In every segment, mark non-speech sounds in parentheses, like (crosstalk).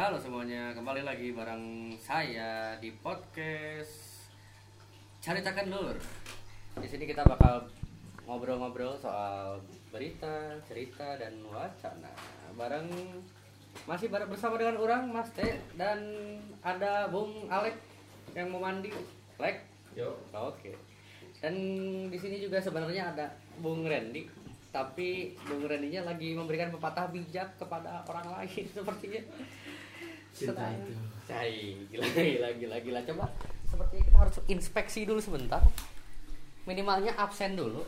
Halo semuanya, kembali lagi bareng saya di podcast Caritakan Lur. Di sini kita bakal ngobrol-ngobrol soal berita, cerita dan wacana. Bareng masih bareng bersama dengan orang Mas T dan ada Bung Alek yang mau mandi. Lek. Yo. Oke. Dan di sini juga sebenarnya ada Bung Randy, tapi Bung Randy-nya lagi memberikan pepatah bijak kepada orang lain (laughs) sepertinya. Cinta itu. Cai, gila, gila, gila, gila. Coba sepertinya kita harus inspeksi dulu sebentar. Minimalnya absen dulu.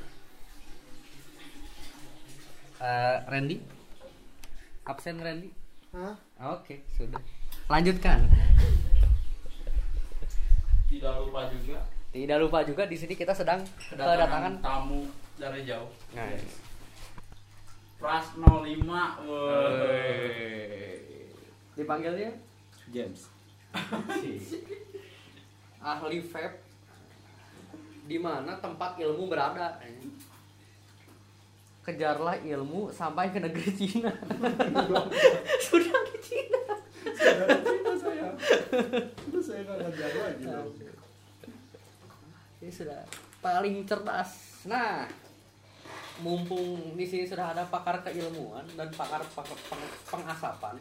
Eh, Randy? Absen Randy? Hah? Oke, sudah. Lanjutkan. Tidak lupa juga Tidak lupa juga di sini kita sedang kedatangan kedatangan tamu dari jauh. Nice. Pras 05. Woi. Dipanggilnya James. (laughs) ahli vape di mana tempat ilmu berada. Kejarlah ilmu sampai ke negeri Cina. (laughs) Sudah di Cina. Itu saya. Itu saya nggak ngajar lagi. dong. Ini sudah paling cerdas. Nah, mumpung di sini sudah ada pakar keilmuan dan pakar, pakar peng- pengasapan.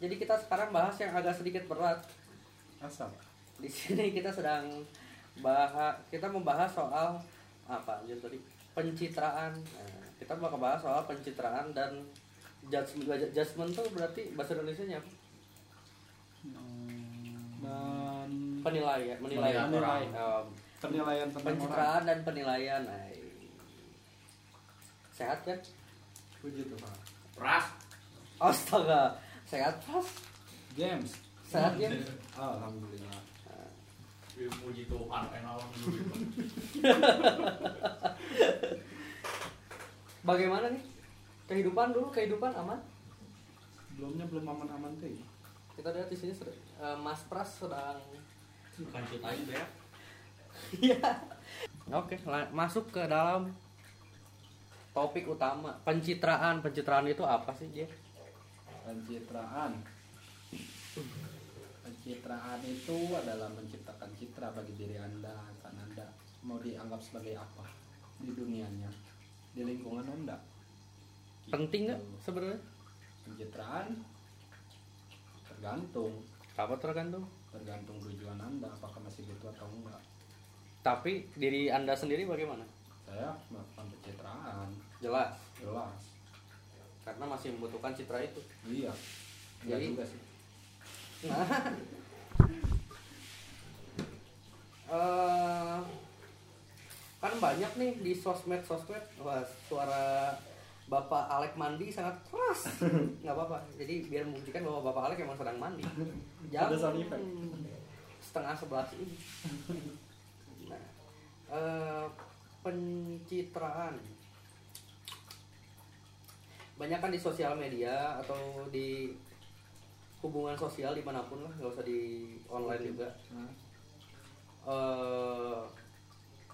Jadi kita sekarang bahas yang agak sedikit berat. Asal. Di sini kita sedang bahas kita membahas soal apa aja tadi pencitraan. Nah, kita bakal bahas soal pencitraan dan judgment. Judgment tuh berarti bahasa Indonesia apa? Dan Penilaian, menilai. Em, penilaian tentang orang. pencitraan dan penilaian. Nah, sehat kan? Puji Tuhan. Pras. Astaga, sehat pas. James. Sehat ya? Alhamdulillah. Puji Tuhan enak dulu. (laughs) Bagaimana nih? Kehidupan dulu, kehidupan aman. Belumnya belum aman-aman tuh. ya. Kita lihat di sini sudah- eh, Mas Pras sedang Bukan ceritain ya. (laughs) Iya. Oke, masuk ke dalam topik utama pencitraan. Pencitraan itu apa sih, Jeff? Pencitraan. Pencitraan itu adalah menciptakan citra bagi diri Anda dan Anda mau dianggap sebagai apa di dunianya, di lingkungan Anda. Penting nggak Gitu. sebenarnya? Pencitraan tergantung Apa tergantung? tergantung tujuan anda apakah masih butuh atau enggak Tapi diri Anda sendiri bagaimana? saya melakukan pencitraan Jelas, jelas karena masih membutuhkan citra itu. iya. Iya Jadi- juga sih. Nah, (laughs) eh, kan banyak nih di sosmed sosmed wah suara Bapak Alek mandi sangat keras. (laughs) Nggak apa-apa. Jadi biar membuktikan bahwa Bapak Alek emang sedang mandi. Jam setengah sebelas ini. (laughs) Nah eh, pencitraan banyak kan di sosial media atau di hubungan sosial di mana pun lah nggak usah di online juga. Nah, eh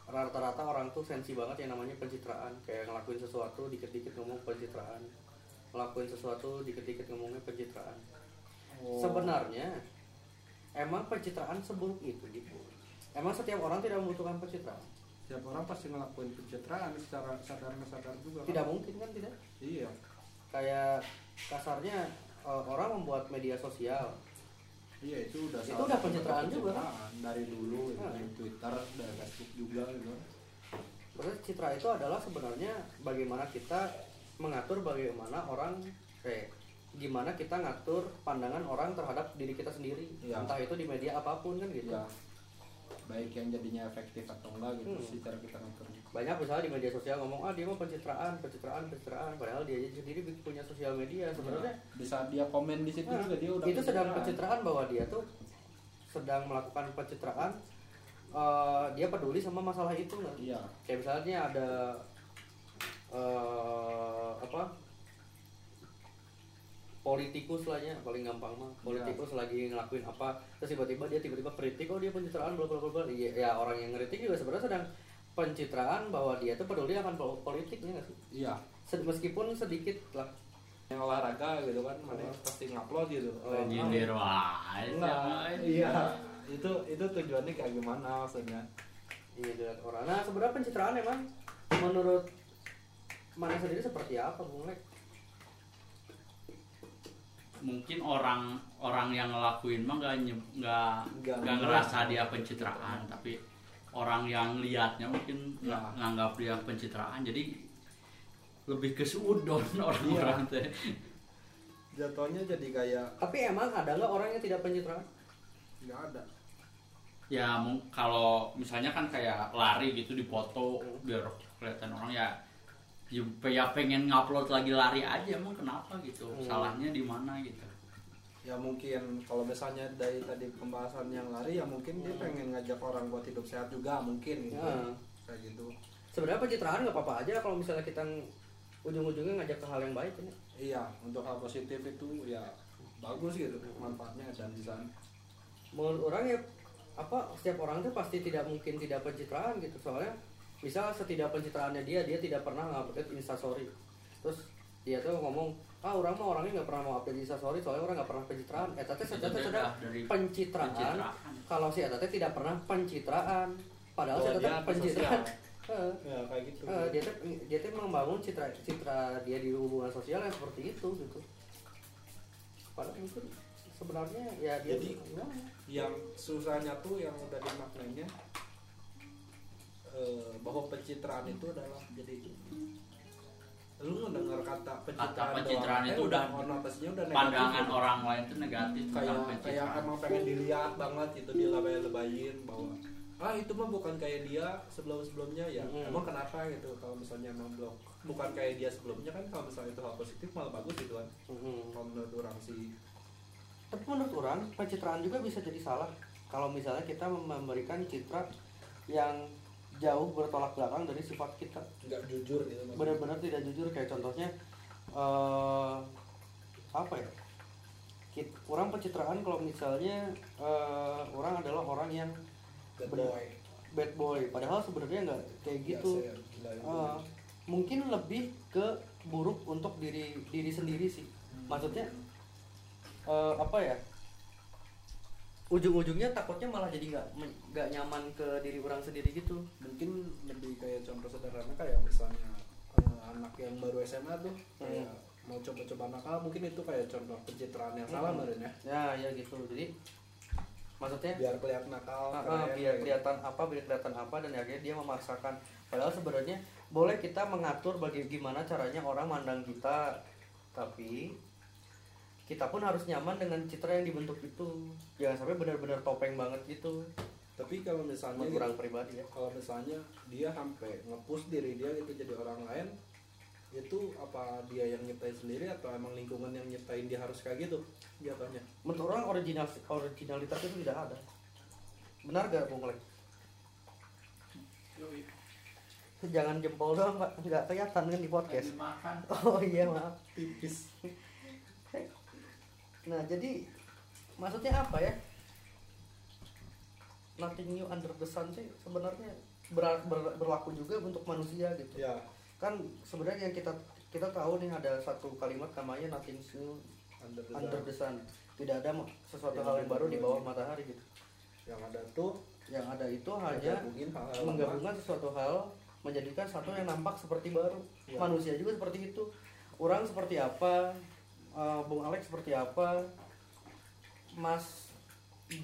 rata-rata orang tuh sensi banget yang namanya pencitraan. Kayak ngelakuin sesuatu dikit-dikit ngomong pencitraan. Ngelakuin sesuatu dikit-dikit ngomongnya pencitraan. Oh, sebenarnya emang pencitraan seburuk itu gitu emang setiap orang tidak membutuhkan pencitraan? Setiap orang pasti ngelakuin pencitraan secara sadar sadar juga kan? tidak mungkin kan? Tidak? Iya kayak kasarnya eh, orang membuat media sosial iya itu udah Itu udah pencitraan juga, kan? dari dulu itu Ah. dari Twitter dari Facebook juga gitu Berarti citra itu adalah sebenarnya bagaimana kita mengatur bagaimana orang eh gimana kita ngatur pandangan orang terhadap diri kita sendiri Iya. entah itu di media apa pun kan gitu ya baik yang jadinya efektif atau enggak gitu Hmm. sih cara kita ngaturnya banyak misalnya di media sosial ngomong ah dia mau pencitraan pencitraan pencitraan. Padahal dia aja sendiri punya sosial media sebenarnya. Ya, di saat dia komen di situ nah, juga dia udah itu sedang pencitraan. bahwa dia tuh sedang melakukan pencitraan eh, dia peduli sama masalah itu nggak? Iya. Kayak misalnya ada eh apa? Politikus lah ya paling gampang mah. Politikus lagi ngelakuin apa terus tiba-tiba dia tiba-tiba kritik oh dia pencitraan bla bla bla. Iya, ya orang yang ngeritik juga sebenarnya sedang pencitraan bahwa dia tuh peduli akan pol- politiknya nggak sih? Iya. Sed- meskipun sedikit lah. Yang olahraga gitu kan mana pasti ngupload gitu. Oh, Nyindir wae sama iya. Itu itu tujuannya kayak gimana maksudnya? Iya dilihat orang. Nah sebenarnya pencitraan emang menurut mana sendiri seperti apa Bung Lek? mungkin orang orang yang ngelakuin mah nggak Nggak nggak ngerasa dia pencitraan tapi orang yang lihatnya mungkin Ya. ng- nganggap dia pencitraan jadi lebih ke sudon (laughs) orang-orang teh jatuhnya jadi kayak Tapi emang ada nggak orang yang tidak pencitraan? nggak ada ya kalau misalnya kan kayak lari gitu dipoto biar kelihatan orang ya ya, ya pengen ngupload lagi lari aja emang kenapa gitu Hmm. salahnya di mana gitu ya mungkin kalau misalnya dari tadi pembahasan yang lari ya mungkin dia pengen ngajak orang buat hidup sehat juga mungkin. Gitu Ya. kayak gitu. Sebenarnya pencitraan nggak apa-apa aja kalau misalnya kita ng- ujung-ujungnya ngajak ke hal yang baik ini. iya untuk hal positif itu ya bagus gitu manfaatnya dan di sana Menurut orang ya apa setiap orang tuh pasti tidak mungkin tidak pencitraan gitu. Soalnya misal setidak pencitraannya dia dia tidak pernah ngupdate instastory terus dia tuh ngomong ah orang mah orangnya nggak pernah mau update instastory soalnya orang nggak pernah pencitraan. Eh ternyata dia sudah dah dari pencitraan. pencitraan. kalau si Eta teh tidak pernah pencitraan. Padahal si Oh, anti pencitraan. (laughs) Eh, ya kayak gitu. Eh, dia teh dia membangun citra citra dia di hubungan sosial yang seperti itu gitu. Padahal mungkin sebenarnya ya dia Jadi- gimana? yang susahnya tuh yang udah dimaknainya eh, bahwa pencitraan itu adalah jadi lu ngedengar kata pencitraan, Kata pencitraan doang, itu udah konotasinya udah negatif pandangan gitu. orang lain itu negatif kayak kayak emang pengen dilihat banget itu dilebay-lebayin bahwa ah itu mah bukan kayak dia sebelum sebelumnya ya Mm-mm. emang kenapa gitu kalau misalnya emang belum bukan kayak dia sebelumnya kan kalau misalnya itu hal positif malah bagus gitu kan Mhm. kalau menurut orang sih Tapi menurut orang pencitraan juga bisa jadi salah kalau misalnya kita memberikan citra yang jauh bertolak belakang dari sifat kita. nggak jujur gitu. Benar-benar tidak jujur kayak contohnya eh apa ya? Kit, orang pencitraan kalau misalnya eh, orang adalah orang yang Bad boy. bad boy, padahal sebenarnya nggak kayak gitu. Ya, gila. Eh, mungkin lebih ke buruk untuk diri diri sendiri sih. Maksudnya eh, apa ya ujung-ujungnya takutnya malah jadi nggak nggak nyaman ke diri orang sendiri gitu. Mungkin lebih kayak contoh sederhana kayak misalnya eh, anak yang baru SMA tuh kayak mau coba-coba nakal mungkin itu kayak contoh pencitraan yang salah Hmm. ya. Ya ya gitu. Jadi maksudnya biar kelihatan nakal biar gitu. kelihatan apa biar kelihatan apa dan akhirnya dia memaksakan. Padahal sebenarnya boleh kita mengatur bagi gimana caranya orang mandang kita. Tapi kita pun harus nyaman dengan citra yang dibentuk itu. Jangan sampai benar-benar topeng banget gitu. Tapi kalau misalnya menurut orang pribadi ya. Kalau misalnya dia sampai ngepush diri dia gitu jadi orang lain itu apa dia yang nyiptain sendiri atau emang lingkungan yang nyiptain dia harus kayak gitu jatuhnya? Menurut orang original originalitas itu tidak ada. Benar gak Bung Lek? jangan jempol doang pak. Nggak kelihatan kan di podcast. Oh iya maaf. Tipis nah jadi maksudnya apa ya? Nothing new under the sun sih sebenarnya ber- ber- berlaku juga untuk manusia gitu. Ya. Kan sebenarnya yang kita kita tahu nih ada satu kalimat namanya nothing new under the under the sun. Tidak ada sesuatu Yang hal yang baru di bawah matahari gitu. Yang ada tuh yang ada itu hanya lama. menggabungkan sesuatu hal menjadikan satu yang nampak seperti baru. Ya. manusia juga seperti itu. Orang seperti apa eh, Bung Alex seperti apa? Mas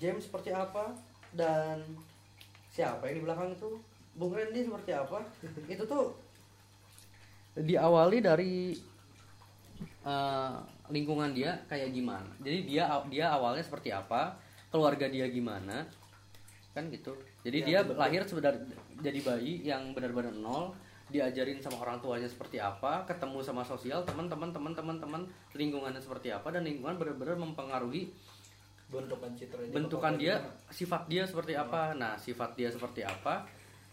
James seperti apa? Dan siapa yang di belakang itu? Bung Randy seperti apa? (laughs) Itu tuh diawali dari eh, lingkungan dia kayak gimana. Jadi dia dia awalnya seperti apa? Keluarga dia gimana? Kan gitu. Jadi Ya, dia betul. lahir sebenarnya jadi bayi yang benar-benar nol diajarin sama orang tuanya seperti apa ketemu sama sosial teman-teman teman-teman teman lingkungannya seperti apa dan lingkungan benar-benar mempengaruhi bentukan citra bentukan dia sifat dia seperti apa. Nah sifat dia seperti apa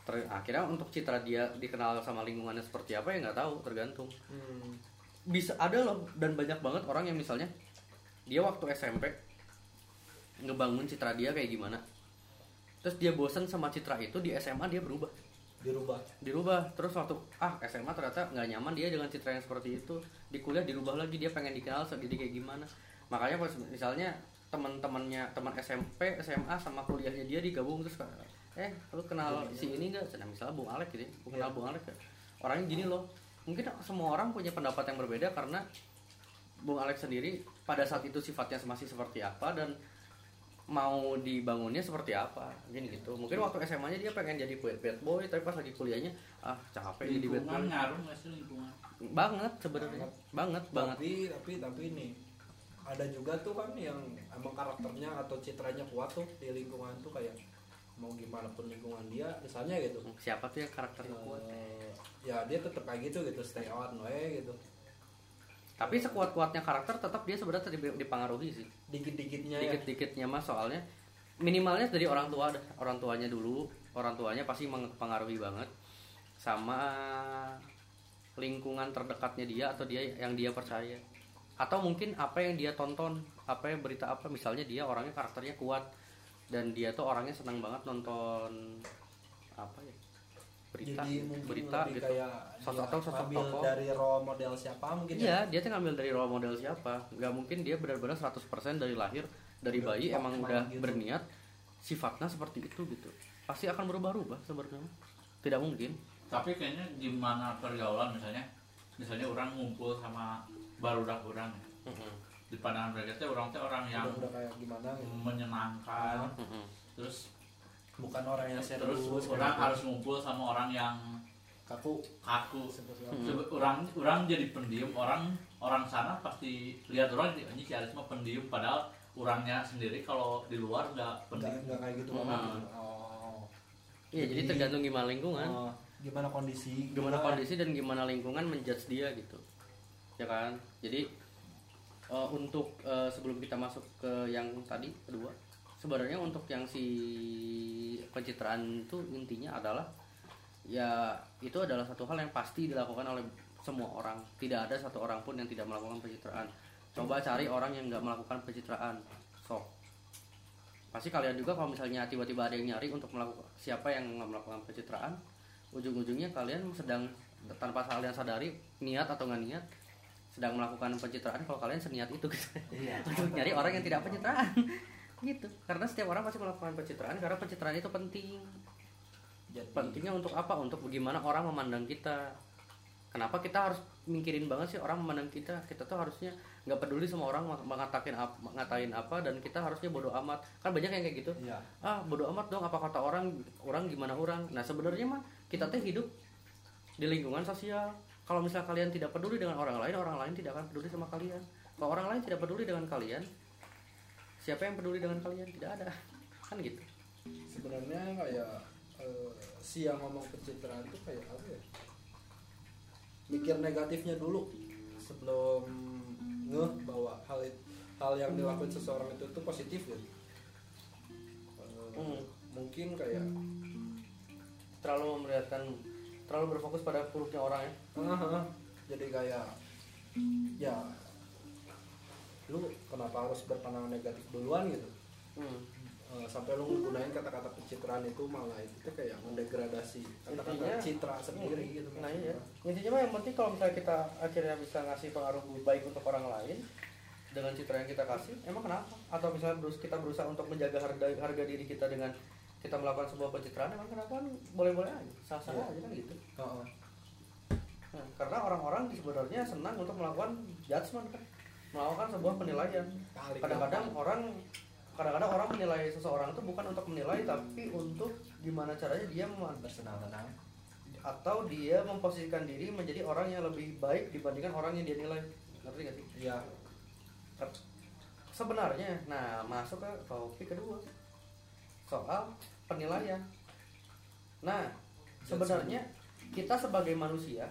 ter- akhirnya untuk citra dia dikenal sama lingkungannya seperti apa ya nggak tahu tergantung. Hmm. bisa ada loh dan banyak banget orang yang misalnya dia waktu SMP ngebangun citra dia kayak gimana. Terus dia bosan sama citra itu di SMA dia berubah dirubah. Dirubah. Terus waktu ah SMA ternyata nggak nyaman dia dengan citra yang seperti itu. Di kuliah dirubah lagi dia pengen dikenal sendiri kayak gimana. Makanya pas misalnya teman-temannya teman SMP SMA sama kuliahnya dia digabung terus eh lu kenal si ini nggak? Nah, misalnya Bung Alek gitu ya. Kenal Iya. Bung Alek ya orangnya gini loh. Mungkin semua orang punya pendapat yang berbeda karena Bung Alex sendiri pada saat itu sifatnya masih seperti apa dan mau dibangunnya seperti apa? Gini gitu. Mungkin waktu SMA nya dia pengen jadi bad, bad boy tapi pas lagi kuliahnya ah capek jadi bad boy. lingkungan ngaruh nggak sih lingkungan? Banget sebenarnya. Banget banget tapi tapi tapi ini ada juga tuh kan yang emang karakternya atau citranya kuat tuh di lingkungan tuh kayak mau gimana pun lingkungan dia misalnya gitu. Siapa tuh yang karakternya kuat? Eh, ya dia tetap kayak gitu gitu stay on we gitu tapi sekuat kuatnya karakter tetap dia sebenarnya di- dipengaruhi sih. Dikit dikitnya ya? Dikit dikitnya mah soalnya minimalnya dari orang tua orang tuanya dulu orang tuanya pasti mempengaruhi banget. Sama lingkungan terdekatnya dia atau dia yang dia percaya. Atau mungkin apa yang dia tonton apa yang berita apa misalnya dia orangnya karakternya kuat. Dan dia tuh orangnya senang banget nonton apa ya berita jadi mungkin berita lebih gitu kayak Sosok- dia atau sosok ngambil tokoh. dari role model siapa mungkin ya? Iya, dia tuh ngambil dari role model siapa. Gak mungkin dia benar-benar 100% dari lahir, dari Udah bayi emang udah gitu. berniat sifatnya seperti itu gitu. Pasti akan berubah-ubah sebenarnya. Tidak mungkin. tapi kayaknya gimana pergaulan misalnya misalnya orang ngumpul sama barudak orang ya. di pandangan mereka teh orang teh orang yang udah, udah kayak gimana gitu. menyenangkan Mm-mm. terus bukan orang yang terus serius orang kayak harus ngumpul sama orang yang kaku kaku seperti Hmm. Orang orang jadi pendiam orang orang sana pasti lihat orang ini si Aris mah pendiam padahal orangnya sendiri kalau di luar nggak pendiam nggak kayak gitu Hmm. banget oh Iya, jadi Jadi- tergantung gimana lingkungan. Oh, gimana kondisi Gimana kondisi dan gimana lingkungan menjudge dia gitu. Ya kan? Jadi eh, untuk eh, sebelum kita masuk ke yang tadi kedua, sebenarnya untuk yang si pencitraan itu intinya adalah ya itu adalah satu hal yang pasti dilakukan oleh semua orang. Tidak ada satu orang pun yang tidak melakukan pencitraan. Coba cari orang yang nggak melakukan pencitraan. Sok pasti kalian juga kalau misalnya tiba-tiba ada yang nyari untuk melakukan siapa yang nggak melakukan pencitraan ujung-ujungnya kalian sedang tanpa kalian sadari niat atau nggak niat sedang melakukan pencitraan kalau kalian seniat itu gitu. Iya. (laughs) Nyari orang yang tidak pencitraan gitu. Karena setiap orang pasti melakukan pencitraan karena pencitraan itu penting. Jadi pentingnya untuk apa? Untuk bagaimana orang memandang kita. Kenapa kita harus mikirin banget sih orang memandang kita? Kita tuh harusnya nggak peduli sama orang mengatakan apa ngatain apa dan kita harusnya bodoh amat. Kan banyak yang kayak gitu. Iya. Ah bodoh amat dong apa kata orang orang gimana orang? Nah sebenarnya mah kita teh hidup di lingkungan sosial. Kalau misal kalian tidak peduli dengan orang lain orang lain tidak akan peduli sama kalian. Kalau orang lain tidak peduli dengan kalian siapa yang peduli dengan kalian? Tidak ada. Kan gitu. Sebenarnya kayak eh, si yang ngomong pencitraan tuh kayak apa ya? Mikir negatifnya dulu sebelum ngeh bahwa hal hal yang dilakukan seseorang itu tuh positif gitu. Eh, Hmm. mungkin kayak terlalu melihatkan terlalu berfokus pada buruknya orang ya. Ah, jadi kayak ya lu kenapa harus berpandangan negatif duluan gitu? Hmm. Eh, sampai lu gunain kata-kata pencitraan itu malah itu kayak mendegradasi kata-kata citra sendiri gitu nah iya. intinya mah yang penting kalau misalnya kita akhirnya bisa ngasih pengaruh baik untuk orang lain dengan citra yang kita kasih emang kenapa? Atau misalnya berus- kita berusaha untuk menjaga harga harga diri kita dengan kita melakukan sebuah pencitraan emang kenapa? Kan boleh-boleh aja sah-sah Iya. aja kan gitu. Heeh. Nah, karena orang-orang sebenarnya senang untuk melakukan judgement kan melakukan sebuah penilaian. Kadang-kadang orang kadang-kadang orang menilai seseorang itu bukan untuk menilai tapi untuk gimana caranya dia bersenang-senang. atau dia memposisikan diri menjadi orang yang lebih baik dibandingkan orang yang dia nilai. Ngerti gak sih? Iya. Sebenarnya nah masuk ke topik kedua. Soal penilaian. Nah sebenarnya kita sebagai manusia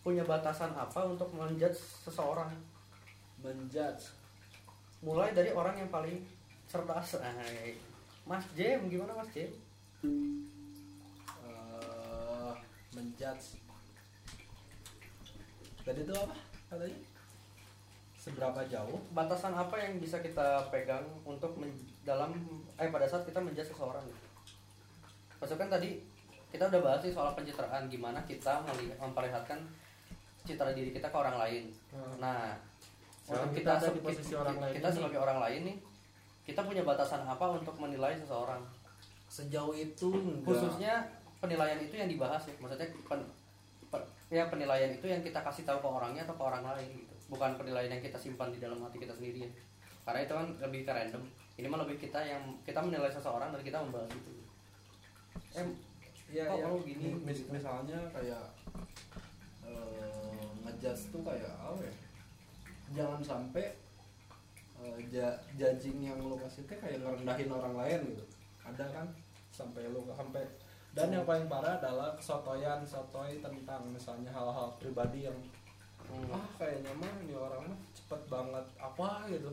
punya batasan apa untuk menjudge seseorang menjudge. Mulai dari orang yang paling cerdas. Nah, Mas Jem gimana Mas Jem eh, menjudge. Tadi itu apa katanya? Seberapa jauh? Batasan apa yang bisa kita pegang untuk men- dalam eh pada saat kita menjudge seseorang. Maksudnya kan tadi kita udah bahas sih soal pencitraan gimana kita memperlihatkan citra diri kita ke orang lain. Hmm. nah Sekarang untuk kita ada di posisi orang lain kita ini. sebagai orang lain nih kita punya batasan apa untuk menilai seseorang? Sejauh itu enggak. Khususnya penilaian itu yang dibahas ya maksudnya pen- pe- ya penilaian itu yang kita kasih tahu ke orangnya atau ke orang lain gitu. Bukan penilaian yang kita simpan di dalam hati kita sendiri ya. Karena itu kan lebih ke random. Ini mah lebih kita yang kita menilai seseorang dan kita membahas itu. Eh ya, Kok ya. lu gini? Mis- misalnya kayak eh, ngejudge tuh kayak apa ya jangan sampai eh, ja- judging yang lu kasih teh kayak ngerendahin orang lain gitu. Ada kan sampai lu sampai dan yang paling parah adalah sotoyan sotoy tentang misalnya hal-hal pribadi yang hmm, ah kayaknya mah ini orang mah cepet banget apa gitu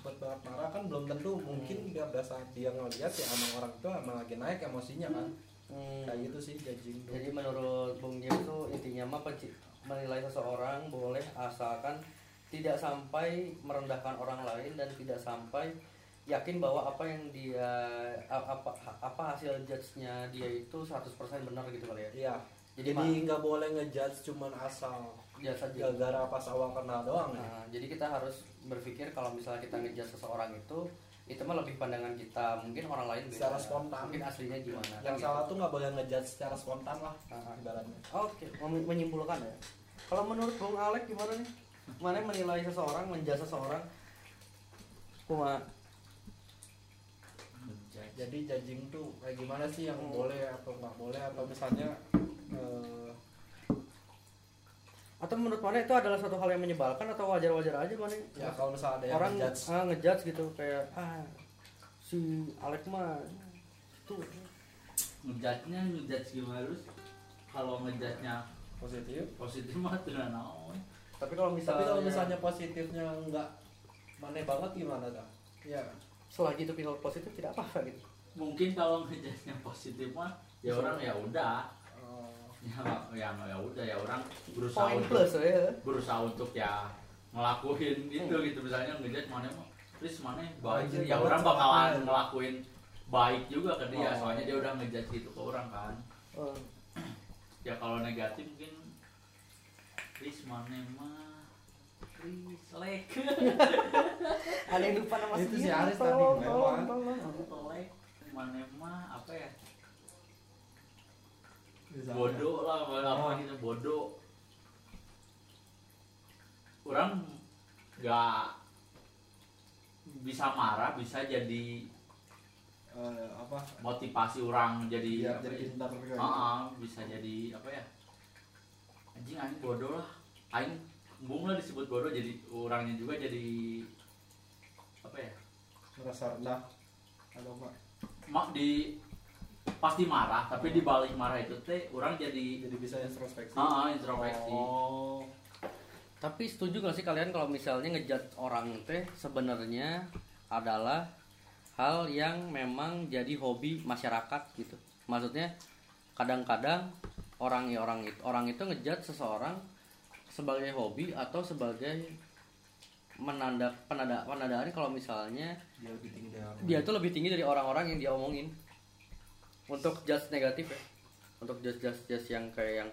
cepet banget marah kan belum tentu. Mungkin dia pada saat dia ngeliat ya emang orang itu emang lagi naik emosinya kan. Hmm. kayak gitu sih judging tuh jadi menurut Bung James itu intinya mah menilai seseorang boleh asalkan tidak sampai merendahkan orang lain dan tidak sampai yakin bahwa apa yang dia apa apa hasil judge-nya dia itu 100% benar gitu kali ya. Iya. Jadi, nggak boleh ngejudge cuman asal judge saja. gara-gara pas awal kenal doang ya. Nah, jadi kita harus berpikir kalau misalnya kita ngejudge seseorang itu itu mah lebih pandangan kita mungkin orang lain beda. Secara spontan. mungkin aslinya gimana Yang kan salah gitu. tuh nggak boleh ngejudge secara spontan lah Ah. ibaratnya. Oke, mem- menyimpulkan ya. Kalau menurut Bung Alek gimana nih? Mana menilai seseorang, menjudge seseorang? Kuma Ngejudge. Jadi judging tuh kayak gimana sih yang Hmm. boleh atau nggak boleh atau misalnya eh, atau menurut mana itu adalah suatu hal yang menyebalkan atau wajar-wajar aja mana? ya kalau misalnya ada yang orang ngejudge ah, ngejudge gitu kayak ah si Alek mah itu ngejudge-nya ngejudge gimana terus kalau ngejudge-nya positif. positif mah tuh naon tapi kalau Tapi misalnya kalau misalnya positifnya nggak maneh banget gimana dah? Ya selagi itu pihak positif tidak apa-apa gitu. mungkin kalau ngejudge-nya positif mah ya orang ya udah eh, ya ya ya udah ya orang berusaha Poin untuk plus ya. berusaha untuk ya ngelakuin itu Hmm. gitu misalnya ngejudge mana mah please mana Anjir, baik ya banget orang bakalan dia. ngelakuin baik juga ke dia Oh. soalnya dia udah ngejudge gitu ke orang kan Oh. ya kalau negatif mungkin please mana mah? Please like (laughs) Ada yang lupa nama Itu si Aris tadi, tolong, tolong, mana mah? Apa ya? Bodoh lah apa Oh. gitu bodoh. Orang nggak bisa marah bisa jadi Eh, apa? motivasi orang jadi Biar apa jadi ya? pintar Ah, ah, bisa jadi apa ya anjing anjing bodoh lah aing bung lah disebut bodoh jadi orangnya juga jadi apa ya merasa rendah atau apa? mak di pasti marah tapi di balik marah itu teh orang jadi Jadi bisa introspeksi. ah ah, introspeksi Oh. Tapi setuju gak sih kalian kalau misalnya ngejudge orang teh sebenarnya adalah hal yang memang jadi hobi masyarakat gitu. Maksudnya kadang-kadang orang ya orang itu orang itu ngejudge seseorang sebagai hobi atau sebagai menanda penanda penandaan kalau misalnya Dia lebih tinggi dari dia tuh lebih tinggi dari orang-orang yang dia omongin. Untuk judge negatif ya. Untuk judge judge judge yang kayak yang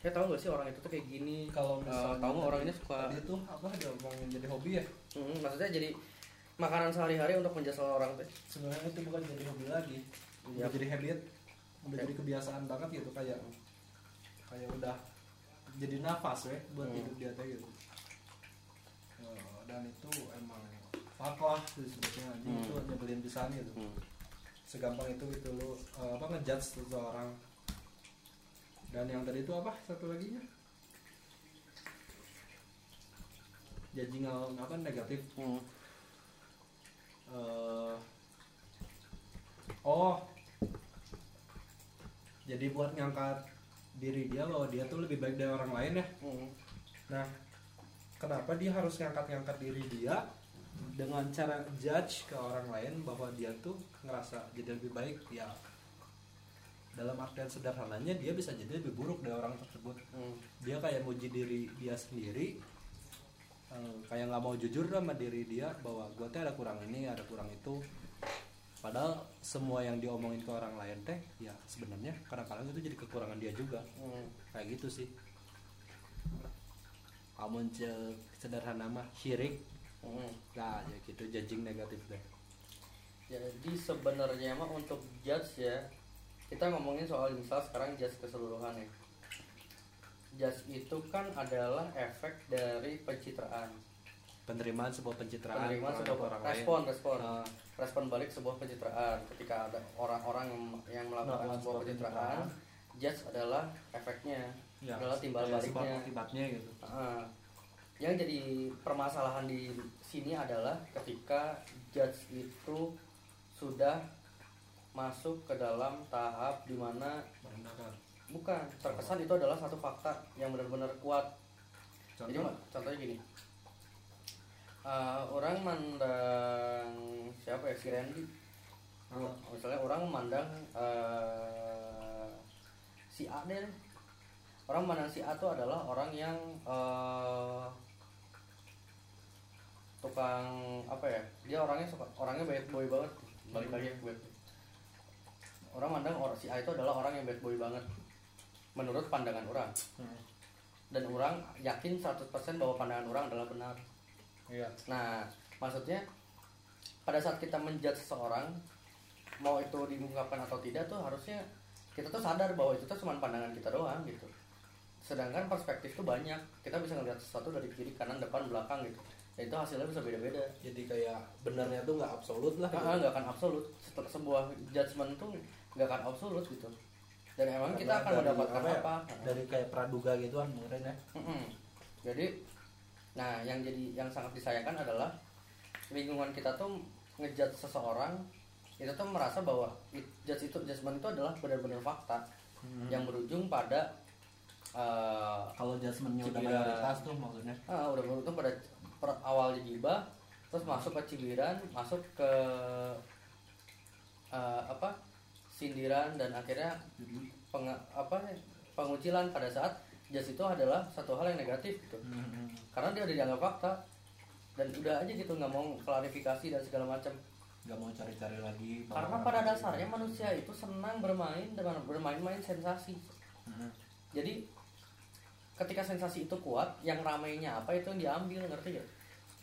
saya tahu gak sih orang itu tuh kayak gini kalau misalnya tahu nggak orang ini suka tadi tuh apa dia ngomongin jadi hobi ya Hmm, maksudnya jadi makanan sehari-hari untuk menjasa orang teh. sebenarnya itu bukan jadi hobi lagi udah Yap. jadi habit udah Yap. jadi kebiasaan banget gitu kayak kayak udah jadi nafas ya buat Hmm. hidup dia teh gitu Eh, dan itu emang lah disebutnya anjing Hmm. itu nyebelin pisan gitu Hmm. segampang itu gitu lu eh, apa ngejudge seseorang dan yang tadi itu apa satu lagi nya judging hal apa negatif Hmm. Eh, oh jadi buat ngangkat diri dia bahwa dia tuh lebih baik dari orang lain ya Hmm. nah kenapa dia harus ngangkat-ngangkat diri dia dengan cara judge ke orang lain bahwa dia tuh ngerasa jadi lebih baik ya dalam artian sederhananya dia bisa jadi lebih buruk dari orang tersebut Hmm. dia kayak muji diri dia sendiri eh, kayak nggak mau jujur sama diri dia bahwa gue tuh ada kurang ini ada kurang itu padahal semua yang diomongin ke orang lain teh ya sebenarnya kadang-kadang itu jadi kekurangan dia juga Hmm. kayak gitu sih amun sederhana mah syirik Hmm. nah ya gitu judging negatif deh Jadi sebenarnya mah untuk judge ya kita ngomongin soal misal sekarang judge keseluruhan ya. Judge itu kan adalah efek dari pencitraan, penerimaan sebuah pencitraan penerimaan sebuah orang lain. respon, respon, Nah, respon balik sebuah pencitraan. Ketika ada orang-orang yang, yang melakukan Melakukan sebuah sebuah pencitraan, judge adalah efeknya, ya, adalah timbal sebab baliknya. akibatnya gitu Ah, yang jadi permasalahan di sini adalah ketika judge itu sudah masuk ke dalam tahap di mana Benar. bukan terkesan itu adalah satu fakta yang benar-benar kuat. Jadi contoh Ma- contohnya gini, Ah, orang mandang siapa ya si Randy, Ah, misalnya orang memandang eh, si A deh, orang memandang si A itu adalah orang yang eh, tukang apa ya dia orangnya suka orangnya bad boy banget. Balik lagi ke bad boy. orang mandang orang si A itu adalah orang yang bad boy banget menurut pandangan orang. Hmm. dan orang yakin 100% bahwa pandangan orang adalah benar iya Nah, maksudnya pada saat kita menjudge seseorang mau itu diungkapkan atau tidak tuh harusnya kita tuh sadar bahwa itu tuh cuma pandangan kita doang gitu. Sedangkan perspektif tuh banyak. Kita bisa ngeliat sesuatu dari kiri, kanan, depan, belakang gitu. Dan itu hasilnya bisa beda-beda. jadi kayak benernya tuh nggak absolut lah gitu. Nah, nggak akan absolut. Setelah sebuah judgement tuh nggak akan absolut gitu. Dan emang kita Karena akan dari mendapatkan apa ya, apa? dari kayak praduga gituan mungkin ya Mm-mm. Jadi, nah yang jadi yang sangat disayangkan adalah lingkungan kita tuh ngejudge seseorang itu tuh merasa bahwa it- judge itu judgement itu adalah benar-benar fakta yang berujung pada eh, kalau judgementnya udah mayoritas tuh maksudnya. Ah, udah beruntung pada per- awalnya gibah terus masuk ke cibiran masuk ke eh, apa sindiran dan akhirnya penge- apa pengucilan pada saat jas itu adalah satu hal yang negatif gitu. Karena dia udah dianggap fakta. Dan udah aja gitu nggak mau klarifikasi dan segala macam. Nggak mau cari-cari lagi karena pada dasarnya manusia itu senang bermain dengan bermain-main sensasi. Hmm. jadi ketika sensasi itu kuat yang ramainya apa itu yang diambil ngerti gak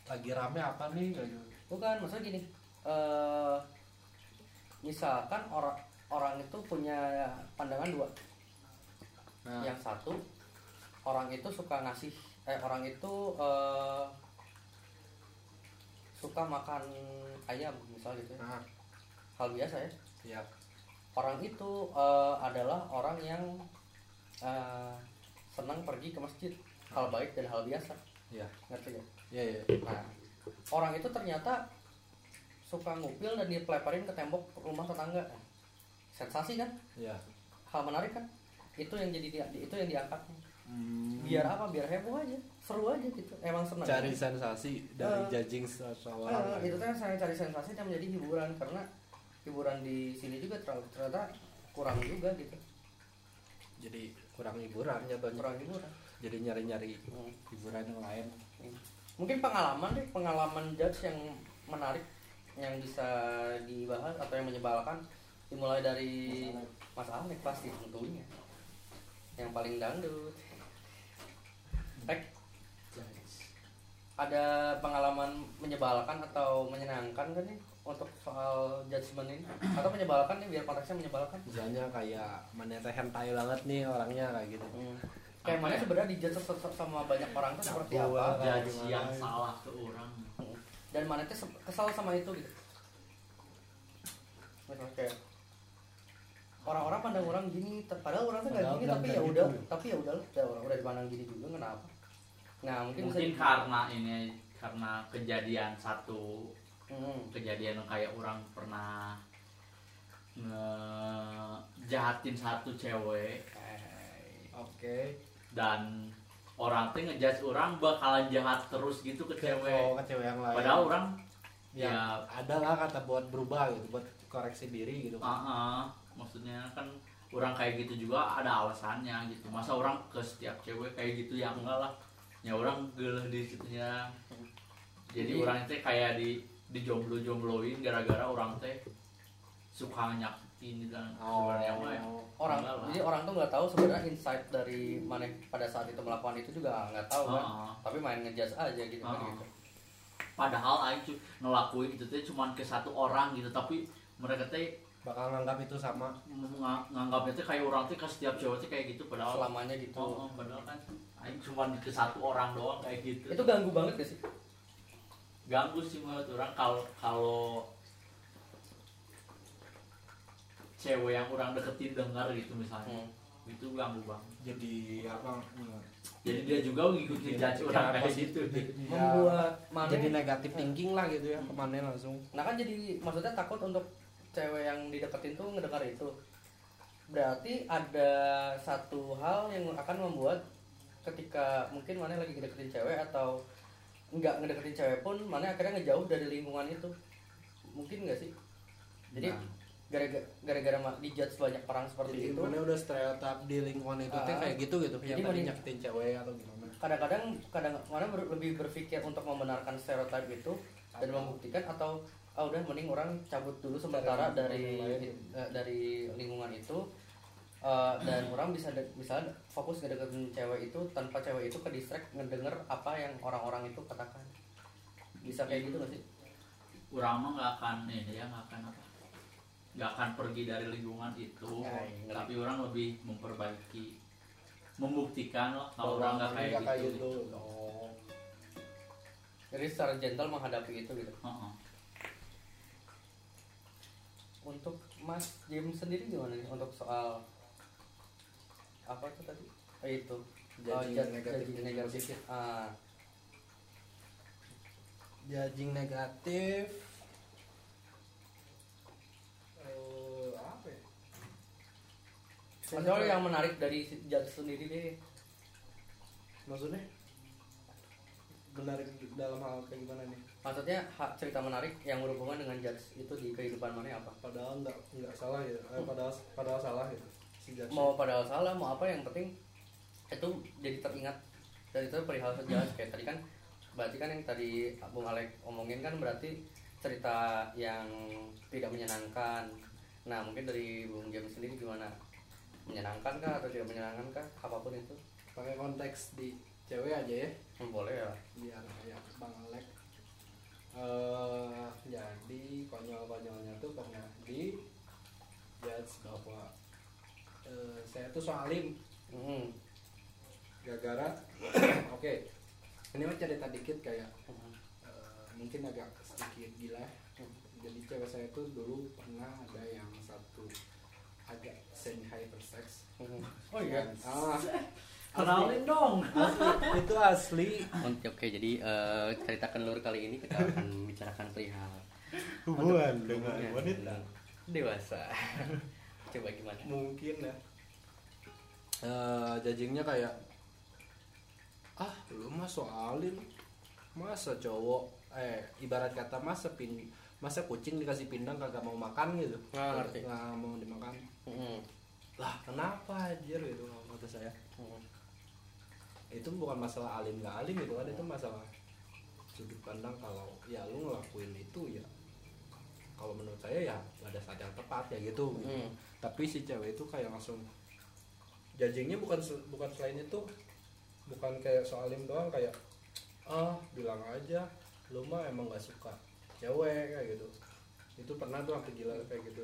lagi rame apa nih? Gitu. bukan maksudnya gini eh misalkan orang orang itu punya pandangan dua. Nah. Yang satu orang itu suka ngasih eh orang itu eh, suka makan ayam misal gitu ya. nah hal biasa ya siap orang itu eh, adalah orang yang eh, senang pergi ke masjid hal baik dan hal biasa ya ngerti gak? ya ya Nah, orang itu ternyata suka ngupil dan dipeleparin ke tembok rumah tetangga. Sensasi kan? ya Hal menarik kan? Itu yang jadi dia, itu yang diangkat. Hmm. Biar apa? Biar heboh aja, seru aja gitu. Emang senang. cari sensasi dari Eh. judging seseorang Eh, itu kan saya cari sensasi dan menjadi hiburan karena hiburan di sini juga terlalu ternyata kurang juga gitu. jadi kurang hiburan jatuhnya Kurang hiburan. jadi nyari-nyari Hmm. hiburan yang lain Mungkin pengalaman deh, pengalaman judge yang menarik yang bisa dibahas atau yang menyebalkan dimulai dari Mas Alek pasti tentunya yang paling dangdut. Rek, ada pengalaman menyebalkan atau menyenangkan kan nih untuk soal judgement ini atau menyebalkan nih biar konteksnya menyebalkan misalnya kayak mana teh hentai banget nih orangnya kayak gitu hmm. kayak mana ya? sebenarnya dijudge sama banyak orang tuh seperti Cabul, apa gimana yang ya? salah ke orang dan mana tuh se- kesal sama itu gitu Misalnya kayak orang-orang pandang orang gini padahal orang tuh nggak gini tapi ya gitu. udah tapi ya udah udah orang udah dipandang gini juga kenapa nah mungkin, bisa mungkin di- karena ini karena kejadian satu. Hmm. kejadian yang kayak orang pernah ngejahatin satu cewek. Oke. Dan orang tuh ngejudge orang bakalan jahat terus gitu ke cewek. oh, ke cewek yang lain. Padahal orang ya, ya ada lah kata buat berubah gitu buat koreksi diri gitu. Ah ah, maksudnya kan orang kayak gitu juga ada alasannya gitu. Masa orang ke setiap cewek kayak gitu ya enggak lah ya orang geleh di situnya jadi Jadi- orang teh kayak di dijomblo jombloin gara-gara orang teh suka nyakitin dan Oh. sebenarnya mah ya orang enggak lah. jadi orang tuh nggak tahu sebenarnya insight dari mana pada saat itu melakukan itu juga nggak tahu kan Heeh. tapi main ngejudge aja gitu kan Heeh. gitu padahal aing ngelakuin itu teh cuman ke satu orang gitu tapi mereka teh bakal nganggap itu sama. Ng- nganggapnya teh kayak orang teh ke setiap cewek teh kayak gitu padahal selamanya gitu. Oh, oh, padahal kan aing cuman ke satu orang doang kayak gitu. Itu ganggu banget gak sih? Ganggu sih menurut orang kalau kalau cewek yang orang deketin dengar gitu misalnya Hmm. itu ganggu banget. Jadi apa jadi dia juga ngikutin judge orang kayak gitu. Membuat jadi negatif thinking lah gitu ya ke mana langsung. Nah kan jadi maksudnya takut untuk cewek yang dideketin tuh ngedengar itu. Berarti ada satu hal yang akan membuat ketika mungkin mana lagi ngedeketin cewek atau nggak ngedeketin cewek pun mana akhirnya ngejauh dari lingkungan itu. Mungkin nggak sih? Jadi Nah. gara-gara gara-gara dijudge banyak orang seperti jadi itu. Mana udah stereotip di lingkungan itu Ah. kayak gitu gitu Jadi yang tadi nyakitin cewek atau gimana? kadang-kadang kadang mana ber- lebih berpikir untuk membenarkan stereotip itu dan membuktikan atau ah udah mending orang cabut dulu sementara dari lingkungan lain. eh, dari lingkungan itu eh, dan orang bisa de- bisa fokus ngedeketin cewek itu tanpa cewek itu ke distract ngedenger apa yang orang-orang itu katakan bisa kayak gitu gak sih orang mah nggak akan ini ya nggak akan apa nggak akan pergi dari lingkungan itu Ya, iya. tapi orang lebih memperbaiki membuktikan lah kalau orang nggak kayak gitu, gitu. oh jadi secara gentle menghadapi itu gitu Heeh. Untuk Mas James sendiri gimana nih? Untuk soal apa tuh tadi? Eh, itu. Judging Oh, negatif judging dan negatif. ah. Judging negatif. Eh apa ya? Yang menarik dari judge sendiri deh. Maksudnya? Menarik dalam hal kayak gimana nih maksudnya ha- cerita menarik yang berhubungan dengan judge itu di kehidupan mana apa? Padahal nggak nggak salah ya. Eh, padahal padahal salah gitu si judge mau padahal salah mau apa yang penting itu jadi teringat. Dan itu perihal judge. Kayak tadi kan berarti kan yang tadi Bung Alek omongin kan berarti cerita yang tidak menyenangkan. Nah mungkin dari Bung James sendiri gimana? Menyenangkan kah atau tidak menyenangkan kah? Apa pun itu. Pakai konteks di cewek aja ya. Hmm, boleh ya. Biar kayak bang Alek eh jadi konyol-konyolnya tuh pernah di judge bahwa eh, saya tuh soalim Hmm. gara-gara (coughs) oke ini mah cerita dikit kayak Hmm. eh, mungkin agak sedikit gila jadi cewek saya tuh dulu pernah ada yang satu agak semi hypersex Hmm. oh iya ah kenalin dong. Asli, itu asli. Oke, oke, jadi eh, ceritakan lur kali ini kita akan membicarakan perihal hubungan dengan wanita. dewasa. (laughs) Coba gimana? mungkin ya. Eh, jajingnya kayak ah lu mah soalin. Masa cowok eh ibarat kata masa pin masa kucing dikasih pindang kagak mau makan gitu. Ah, ngerti. nggak mau dimakan. Hmm. lah kenapa anjir? Gitu kata saya. Hmm. Itu bukan masalah alim nggak alim gitu kan itu masalah sudut pandang kalau ya lu ngelakuin itu ya kalau menurut saya ya pada saat yang tepat ya gitu. Hmm. tapi si cewek itu kayak langsung judgingnya bukan bukan selain itu bukan kayak soalim doang kayak ah bilang aja lu mah emang gak suka cewek kayak gitu. Itu pernah tuh sampai gila kayak gitu.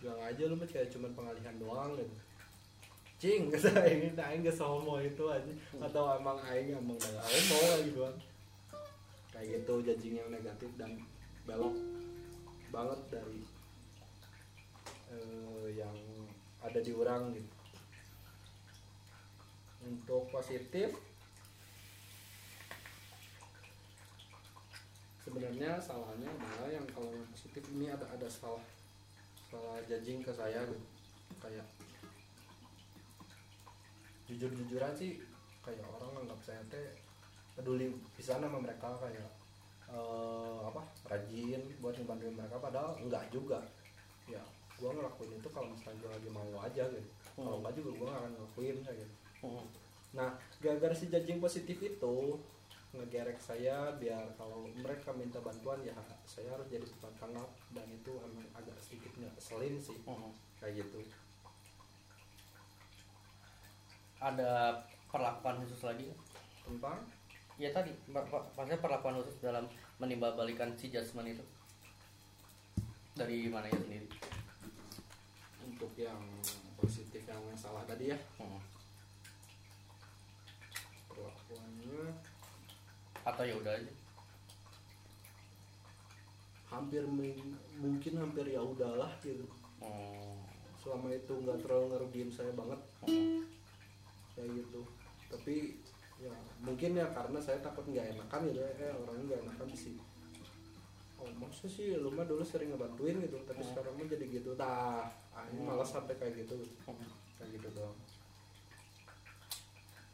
Bilang aja lu mah kayak cuman pengalihan doang gitu cing (laughs) kata aing aing gak sehomo itu aja atau emang aing emang gak homo gitu kayak gitu judging yang negatif dan belok banget dari eh, yang ada di orang gitu. Untuk positif sebenarnya salahnya adalah yang kalau positif ini ada ada salah salah judging ke saya gitu. Kayak jujur jujuran sih kayak orang anggap saya teh peduli bisa sama mereka kayak eh, apa rajin buat ngebantuin mereka padahal enggak juga. Ya gua ngelakuin itu kalau misalnya gua lagi mau aja gitu. Kalau enggak juga gua nggak akan ngelakuin kayak gitu. Hmm. nah gara-gara si judging positif itu ngegerek saya biar kalau mereka minta bantuan ya saya harus jadi tempat tanggap dan itu emang agak sedikit ngeselin sih Mhm. kayak gitu ada perlakuan khusus lagi? Tentang? Ya tadi. Maksudnya perlakuan khusus dalam menimbal balikan si judgment itu. Dari mana ya sendiri? Untuk yang positif yang salah tadi ya. Mhm. perlakuannya. Atau ya udah aja. Hampir mung- mungkin hampir ya udahlah gitu. Hmm. selama itu nggak terlalu ngerugiin saya banget. Mhm. Kayak gitu. Tapi ya mungkin ya karena saya takut nggak enakan gitu ya eh, orangnya nggak enakan sih. Oh masa sih lu mah dulu sering ngebantuin gitu tapi Hmm. sekarang mah jadi gitu. Tah ah, ini Hmm. malah sampai kayak gitu. Mhm. kayak gitu doang.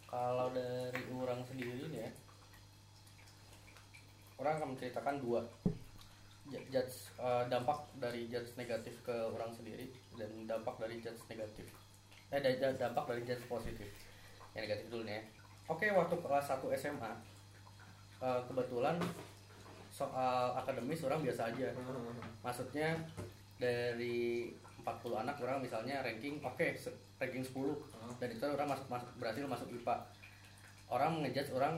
Kalau dari orang sendiri nih ya orang akan menceritakan dua. Judge eh, dampak dari judge negatif ke orang sendiri dan dampak dari judge negatif eh da- da- dampak dari judge positif. Yang negatif dulu nih ya. Oke waktu kelas 1 SMA eh, kebetulan soal akademis orang biasa aja. Maksudnya dari 40 anak orang misalnya ranking oke se- ranking 10 dan itu orang masuk, masuk berhasil masuk IPA orang ngejudge orang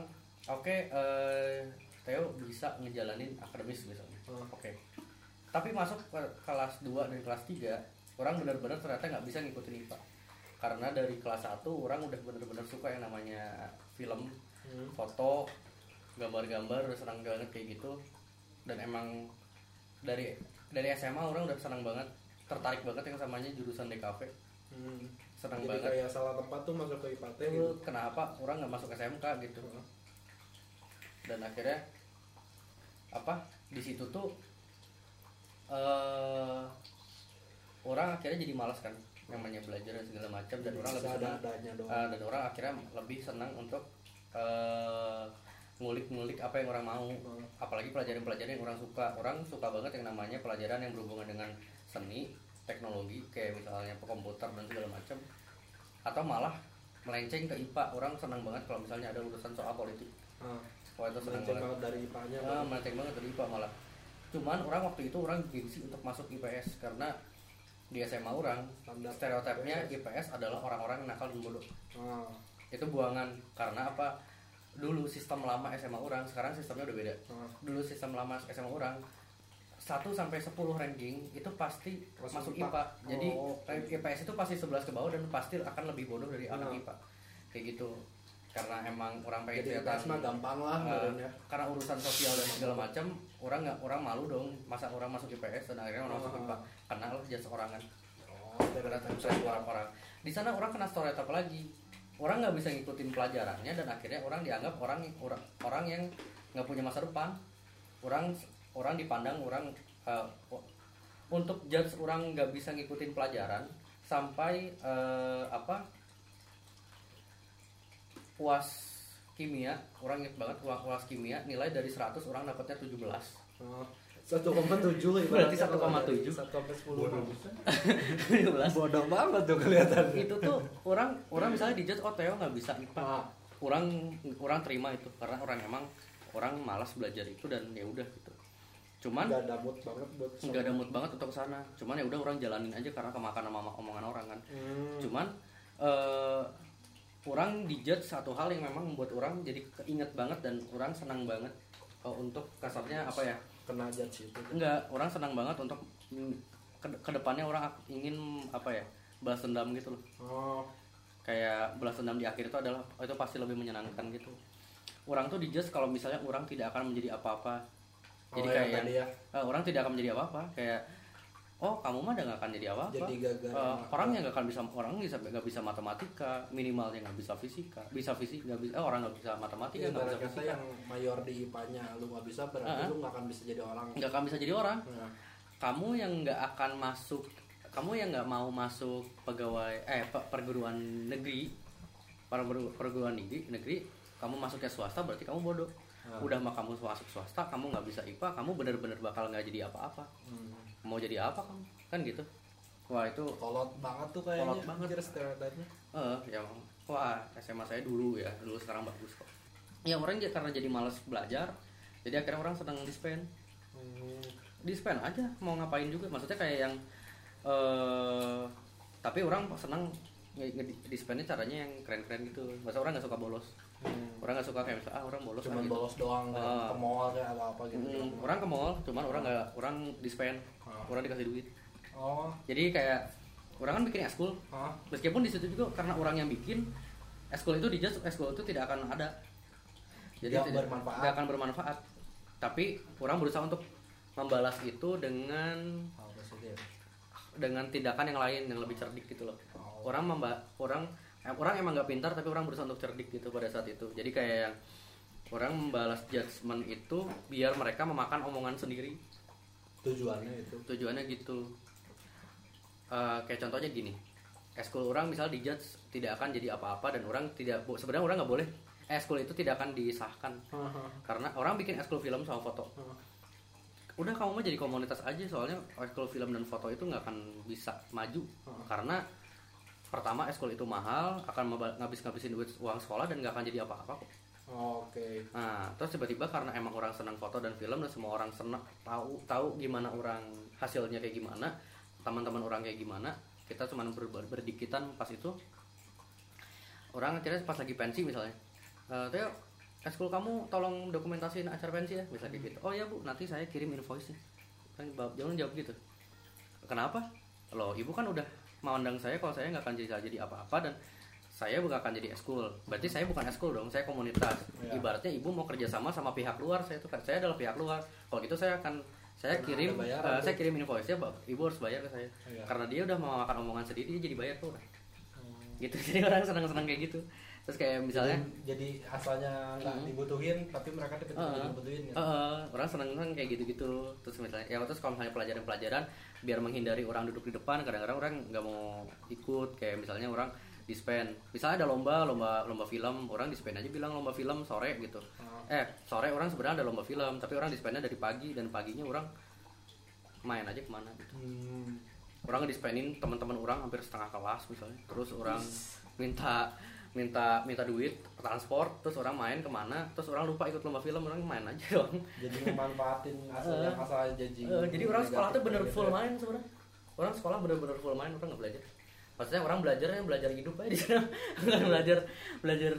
oke eh, Theo bisa ngejalanin akademis misalnya. Oke. Tapi masuk ke kelas 2 dan kelas 3 orang benar-benar ternyata nggak bisa ngikutin IPA karena dari kelas 1 orang udah benar-benar suka yang namanya film Hmm. foto gambar-gambar udah senang banget kayak gitu dan emang dari dari SMA orang udah senang banget tertarik banget yang samanya jurusan DKV Hmm. senang jadi banget kayak salah tempat tuh masuk ke IPAT Itu gitu kenapa orang nggak masuk SMK gitu Heeh. dan akhirnya apa di situ tuh eh orang akhirnya jadi malas kan namanya belajar dan segala macam dan orang lebih senang eh, dan orang akhirnya lebih senang untuk eh, ngulik-ngulik apa yang orang mau. Hmm. apalagi pelajaran-pelajaran yang orang suka. Orang suka banget yang namanya pelajaran yang berhubungan dengan seni teknologi kayak misalnya komputer dan segala macam. Atau malah melenceng ke IPA orang senang banget kalau misalnya ada urusan soal politik. Nah, wah itu senang melenceng banget. banget dari IPA-nya Ah, melenceng banget dari IPA malah. Cuman orang waktu itu orang gengsi untuk masuk IPS karena di SMA orang Standar stereotipnya IPS. Adalah orang-orang nakal dan bodoh Ah, itu buangan karena apa dulu sistem lama SMA orang sekarang sistemnya udah beda ah. dulu sistem lama SMA orang 1 sampai 10 ranking itu pasti Masuk masuk IPA. IPA. Jadi Oh, oke. IPS itu pasti 11 ke bawah dan pasti akan lebih bodoh dari anak Hmm. IPA. Kayak gitu. Karena emang orang pengen jadi kelihatan IPS mah gampang lah barunya karena urusan sosial dan segala macam orang nggak orang malu dong masa orang masuk IPS dan akhirnya orang masuk Ah. IPA karena lo jadi seorangan. Oh karena stereotip orang-orang di sana orang kena stereotip lagi? Orang nggak bisa ngikutin pelajarannya dan akhirnya orang dianggap orang orang orang yang nggak punya masa depan. Orang orang dipandang orang eh, untuk judge orang nggak bisa ngikutin pelajaran sampai eh, apa? Puas kimia orang inget banget puas, puas kimia nilai dari 100 orang dapatnya 17 Oh, satu koma tujuh Berarti 1,7. satu koma sepuluh. Bodoh. banget tuh kelihatan itu tuh orang orang misalnya dijudge oh Theo nggak bisa IPA Ah. orang orang terima itu karena orang emang orang malas belajar itu dan ya udah gitu. Cuman nggak ada mood banget buat nggak ada mood banget untuk ke sana. Cuman ya udah orang jalanin aja karena kemakan sama omongan orang kan. Hmm. cuman eh orang dijudge satu hal yang memang membuat orang jadi keinget banget dan orang senang banget eh, untuk kasarnya apa ya? Kena judge itu. Enggak orang senang banget untuk ke ke depannya orang ingin apa ya balas dendam gitu loh. Oh. Kayak balas dendam di akhir itu adalah oh, itu pasti lebih menyenangkan gitu. Orang tuh dijudge kalau misalnya orang tidak akan menjadi apa-apa. Jadi Oh, kayak tadi ya. eh, orang tidak akan menjadi apa-apa. Kayak oh kamu mah udah gak akan jadi apa-apa. Jadi gagal Eh, orang yang gak akan bisa orang bisa nggak bisa matematika minimalnya nggak bisa fisika. Bisa fisik nggak bisa eh, orang nggak bisa matematika Iya, nggak bisa fisika. yang mayor di IPA-nya lu nggak bisa berarti Ah. lu nggak akan bisa jadi orang. Nggak akan bisa jadi orang. Nah, kamu yang nggak akan masuk kamu yang nggak mau masuk pegawai eh pe- perguruan negeri per- perguruan negeri negeri kamu masuknya swasta berarti kamu bodoh. Ah. udah mah kamu masuk swasta kamu nggak bisa IPA kamu bener-bener bakal nggak jadi apa-apa. Hmm. Mau jadi apa kamu kan gitu. Wah itu kolot banget tuh kayaknya Kolot banget. stereotipnya eh ya wah SMA saya dulu ya dulu sekarang bagus kok. Ya orang ya karena jadi malas belajar jadi akhirnya orang senang dispen Hmm. dispen aja mau ngapain juga. Maksudnya kayak yang eh tapi orang senang nge- nge- dispennya caranya yang keren-keren gitu. Masa orang nggak suka bolos Hmm. orang nggak suka kayak misalnya ah orang bolos Cuman ah, gitu. bolos doang Ah. ke mall ya, atau apa gitu. Mm, orang ke mall cuman orang nggak orang dispen Ah. orang dikasih duit Oh, jadi kayak orang kan bikin eskul hah? meskipun di situ juga karena orang yang bikin eskul itu di just eskul itu tidak akan ada Tidak tidak bermanfaat. tidak akan bermanfaat tapi orang berusaha untuk membalas itu dengan Oh, dengan tindakan yang lain yang lebih cerdik gitu loh Oh. orang memba orang orang emang nggak pintar tapi orang berusaha untuk cerdik gitu pada saat itu jadi kayak yang orang membalas judgement itu biar mereka memakan omongan sendiri Tujuannya itu. tujuannya gitu Eh, kayak contohnya gini eskul orang misal dijudge tidak akan jadi apa-apa dan orang tidak sebenarnya orang nggak boleh eskul itu tidak akan disahkan Haha. karena orang bikin eskul film sama foto Haha. udah kamu mah jadi komunitas aja soalnya eskul film dan foto itu nggak akan bisa maju Hmm. karena pertama eskul itu mahal akan ngabis-ngabisin duit uang sekolah dan nggak akan jadi apa-apa kok. Oke. nah terus tiba-tiba karena emang orang senang foto dan film dan semua orang senang tahu tahu gimana orang hasilnya kayak gimana teman-teman orang kayak gimana kita cuma ber, ber- berdikitan pas itu. Orang akhirnya pas lagi pensi misalnya eh Teo eskul kamu tolong dokumentasiin acara pensi ya misalnya kayak gitu. Oh ya bu nanti saya kirim invoice nya kan jangan jawab gitu. Kenapa? Loh ibu kan udah memandang saya kalau saya nggak akan jadi jadi apa-apa dan saya bukan akan jadi eskul berarti saya bukan eskul dong saya komunitas Ya. ibaratnya ibu mau kerjasama sama pihak luar saya tuh saya adalah pihak luar kalau gitu saya akan saya Karena kirim tuh. saya kirim invoice nya ibu harus bayar ke saya Iya. karena dia udah mau makan omongan sendiri dia jadi bayar tuh Hmm. gitu (laughs) jadi orang senang-senang kayak gitu terus kayak misalnya jadi, jadi asalnya nggak Hmm. dibutuhin tapi mereka tiba-tiba Heeh. dibutuhin ya. Heeh, orang seneng-seneng kayak gitu-gitu terus misalnya ya terus kalau misalnya pelajaran-pelajaran biar menghindari orang duduk di depan kadang-kadang orang nggak mau ikut kayak misalnya orang dispen misalnya ada lomba lomba lomba film orang dispen aja bilang lomba film sore gitu Ah. eh sore orang sebenarnya ada lomba film tapi orang dispennya dari pagi dan paginya orang main aja ke mana gitu Hmm. orang ngedispenin teman-teman orang hampir setengah kelas misalnya terus orang minta minta minta duit transport terus orang main ke mana terus orang lupa ikut lomba film orang main aja (laughs) dong jadi memanfaatin (laughs) asalnya asal janji Eh, jadi orang sekolah tuh bener full gitu ya. main sebenarnya. Orang sekolah bener-bener full main orang nggak belajar. Maksudnya orang belajarnya belajar hidup aja di sana. (laughs) Bukan belajar belajar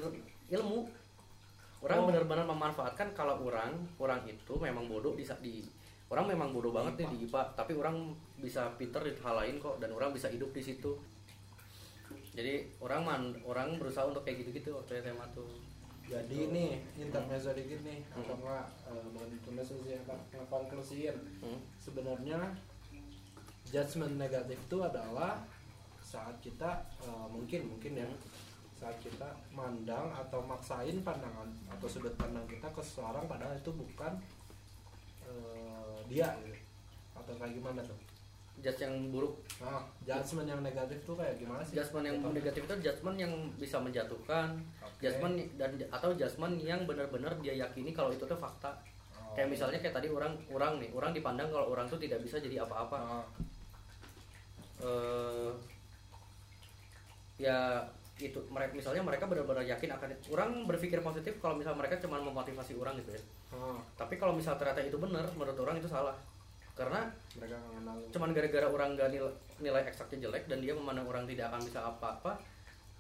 ilmu. Orang Oh. benar-benar memanfaatkan kalau orang orang itu memang bodoh di di orang memang bodoh banget nih di IPA tapi orang bisa pinter di hal lain kok dan orang bisa hidup di situ jadi orang man orang berusaha untuk kayak gitu-gitu waktu SMA tuh jadi nih intermezzo dikit nih Hmm. atau enggak eh, bukan intermezzo sih apa ngekonklusiin Hmm. sebenarnya judgement negatif itu adalah saat kita eh, mungkin mungkin ya saat kita mandang atau maksain pandangan atau sudut pandang kita ke seseorang padahal itu bukan eh, dia gitu. atau kayak gimana tuh judge yang buruk. Nah judgement yang negatif tuh kayak gimana sih? Judgement yang Contohnya? negatif itu judgement yang bisa menjatuhkan Oke. judgement dan atau judgement yang benar-benar dia yakini kalau itu tuh fakta. Oh. kayak misalnya kayak tadi orang orang nih orang dipandang kalau orang tuh tidak bisa jadi apa-apa. Ah, eh ya itu mereka misalnya mereka benar-benar yakin akan orang berpikir positif kalau misal mereka cuma memotivasi orang gitu ya. Ah, tapi kalau misal ternyata itu benar menurut orang itu salah karena mereka cuman gara-gara orang gak nilai, nilai eksaknya jelek dan dia memandang orang tidak akan bisa apa-apa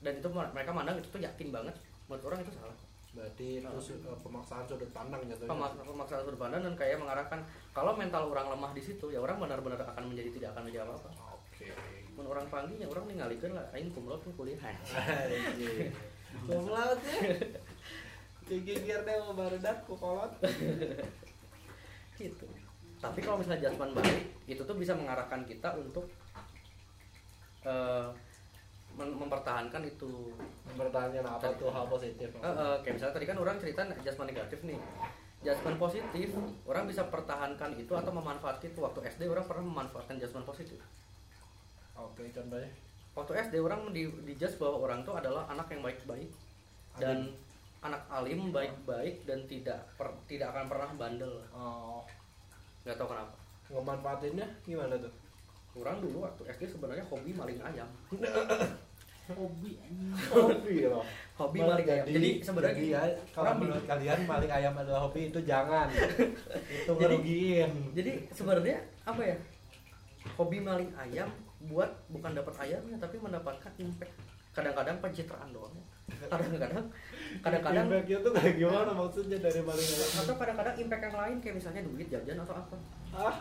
dan itu mereka mandang itu tuh yakin banget menurut orang itu salah. Berarti itu su- eh, pemaksaan sudut pandang jatuhnya. Pemak- pemaksaan sudut pandang dan kayak mengarahkan kalau mental orang lemah di situ ya orang benar-benar akan menjadi tidak akan menjadi apa-apa. Oke. Mun orang panggil ya orang ningalikeun lah aing kumlot tuh kuliah. Kumlaut ya. Gigir deh mau baru dak ku kolot. gitu tapi kalau misalnya judgement baik itu tuh bisa mengarahkan kita untuk mem- mempertahankan itu. Pertanyaan apa tuh hal positif? Eh, eh, kayak misalnya tadi kan orang cerita judgement negatif nih. Judgement positif orang bisa pertahankan itu atau memanfaatkan itu. Waktu SD orang pernah memanfaatkan judgement positif. Oke, contohnya. waktu SD orang di, dijudge bahwa orang tuh adalah anak yang baik-baik dan anak alim baik-baik dan tidak per- tidak akan pernah bandel. Oh, nggak tahu kenapa. Ngemanfaatinnya gimana tuh? orang dulu waktu SD sebenarnya hobi maling ayam. (laughs) Hobi hobi loh. Hobi Malah maling ayam. jadi sebenarnya jadi ya, kalau menurut kalian maling ayam adalah hobi itu jangan. (laughs) Itu Jadi- ngerugiin jadi sebenarnya apa ya? Hobi maling ayam buat bukan dapat ayamnya tapi mendapatkan impact. Kadang-kadang pencitraan doang kadang-kadang kadang-kadang Feedbacknya tuh kayak gimana maksudnya dari maling atau kadang-kadang impact yang lain kayak misalnya duit jajan atau apa. Ah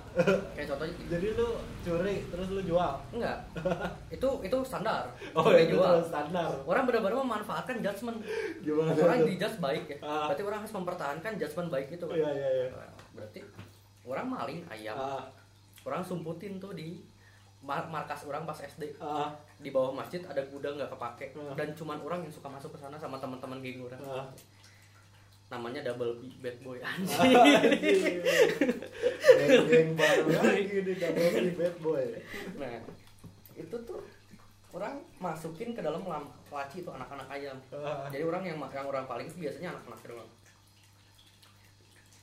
kayak contohnya gini. jadi lu curi terus lu jual? Enggak. (laughs) Itu itu standar. Oh Kayak itu jual. standar. Orang benar-benar memanfaatkan judgement. Gimana orang tuh? dijudge baik ya. Ah. berarti orang harus mempertahankan judgement baik itu kan? Iya iya iya. Berarti orang maling ayam. Ah. Orang sumputin tuh di mar- markas orang pas SD ah di bawah masjid ada gudang nggak kepake. Ah. dan cuman orang yang suka masuk ke sana sama teman-teman geng orang. Ah namanya double B bad boy (laughs) anjing. Baru (laughs) lagi di double si bad boy. Nah itu tuh orang masukin ke dalam lam- laci itu anak-anak ayam. Ah. jadi orang yang yang orang paling itu biasanya anak-anak doang.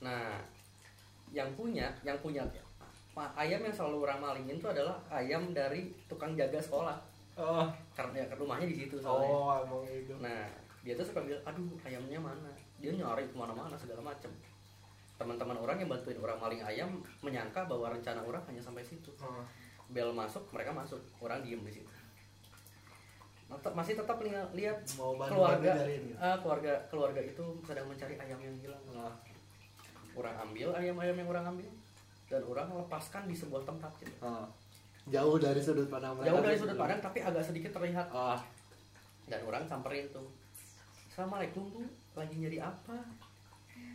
Nah yang punya yang punya ayam yang selalu orang malingin itu adalah ayam dari tukang jaga sekolah oh karena ya, rumahnya di situ soalnya oh emang itu Nah, dia tuh suka bilang, aduh ayamnya mana? Dia nyari ke mana-mana segala macem. Teman-teman orang yang bantuin orang maling ayam menyangka bahwa rencana orang hanya sampai situ. Ah. Bel masuk, mereka masuk, orang diem di situ. Masih tetap lihat, mau bantu keluarga, ah, keluarga keluarga itu sedang mencari ayam yang hilang. Ah. Orang ambil ayam-ayam yang orang ambil dan orang lepaskan di sebuah tempat gitu. Ah. jauh dari sudut pandang mereka Jauh dari gitu. sudut pandang tapi agak sedikit terlihat. Ah. Dan orang samperin tuh assalamualaikum bu. Lagi nyari apa?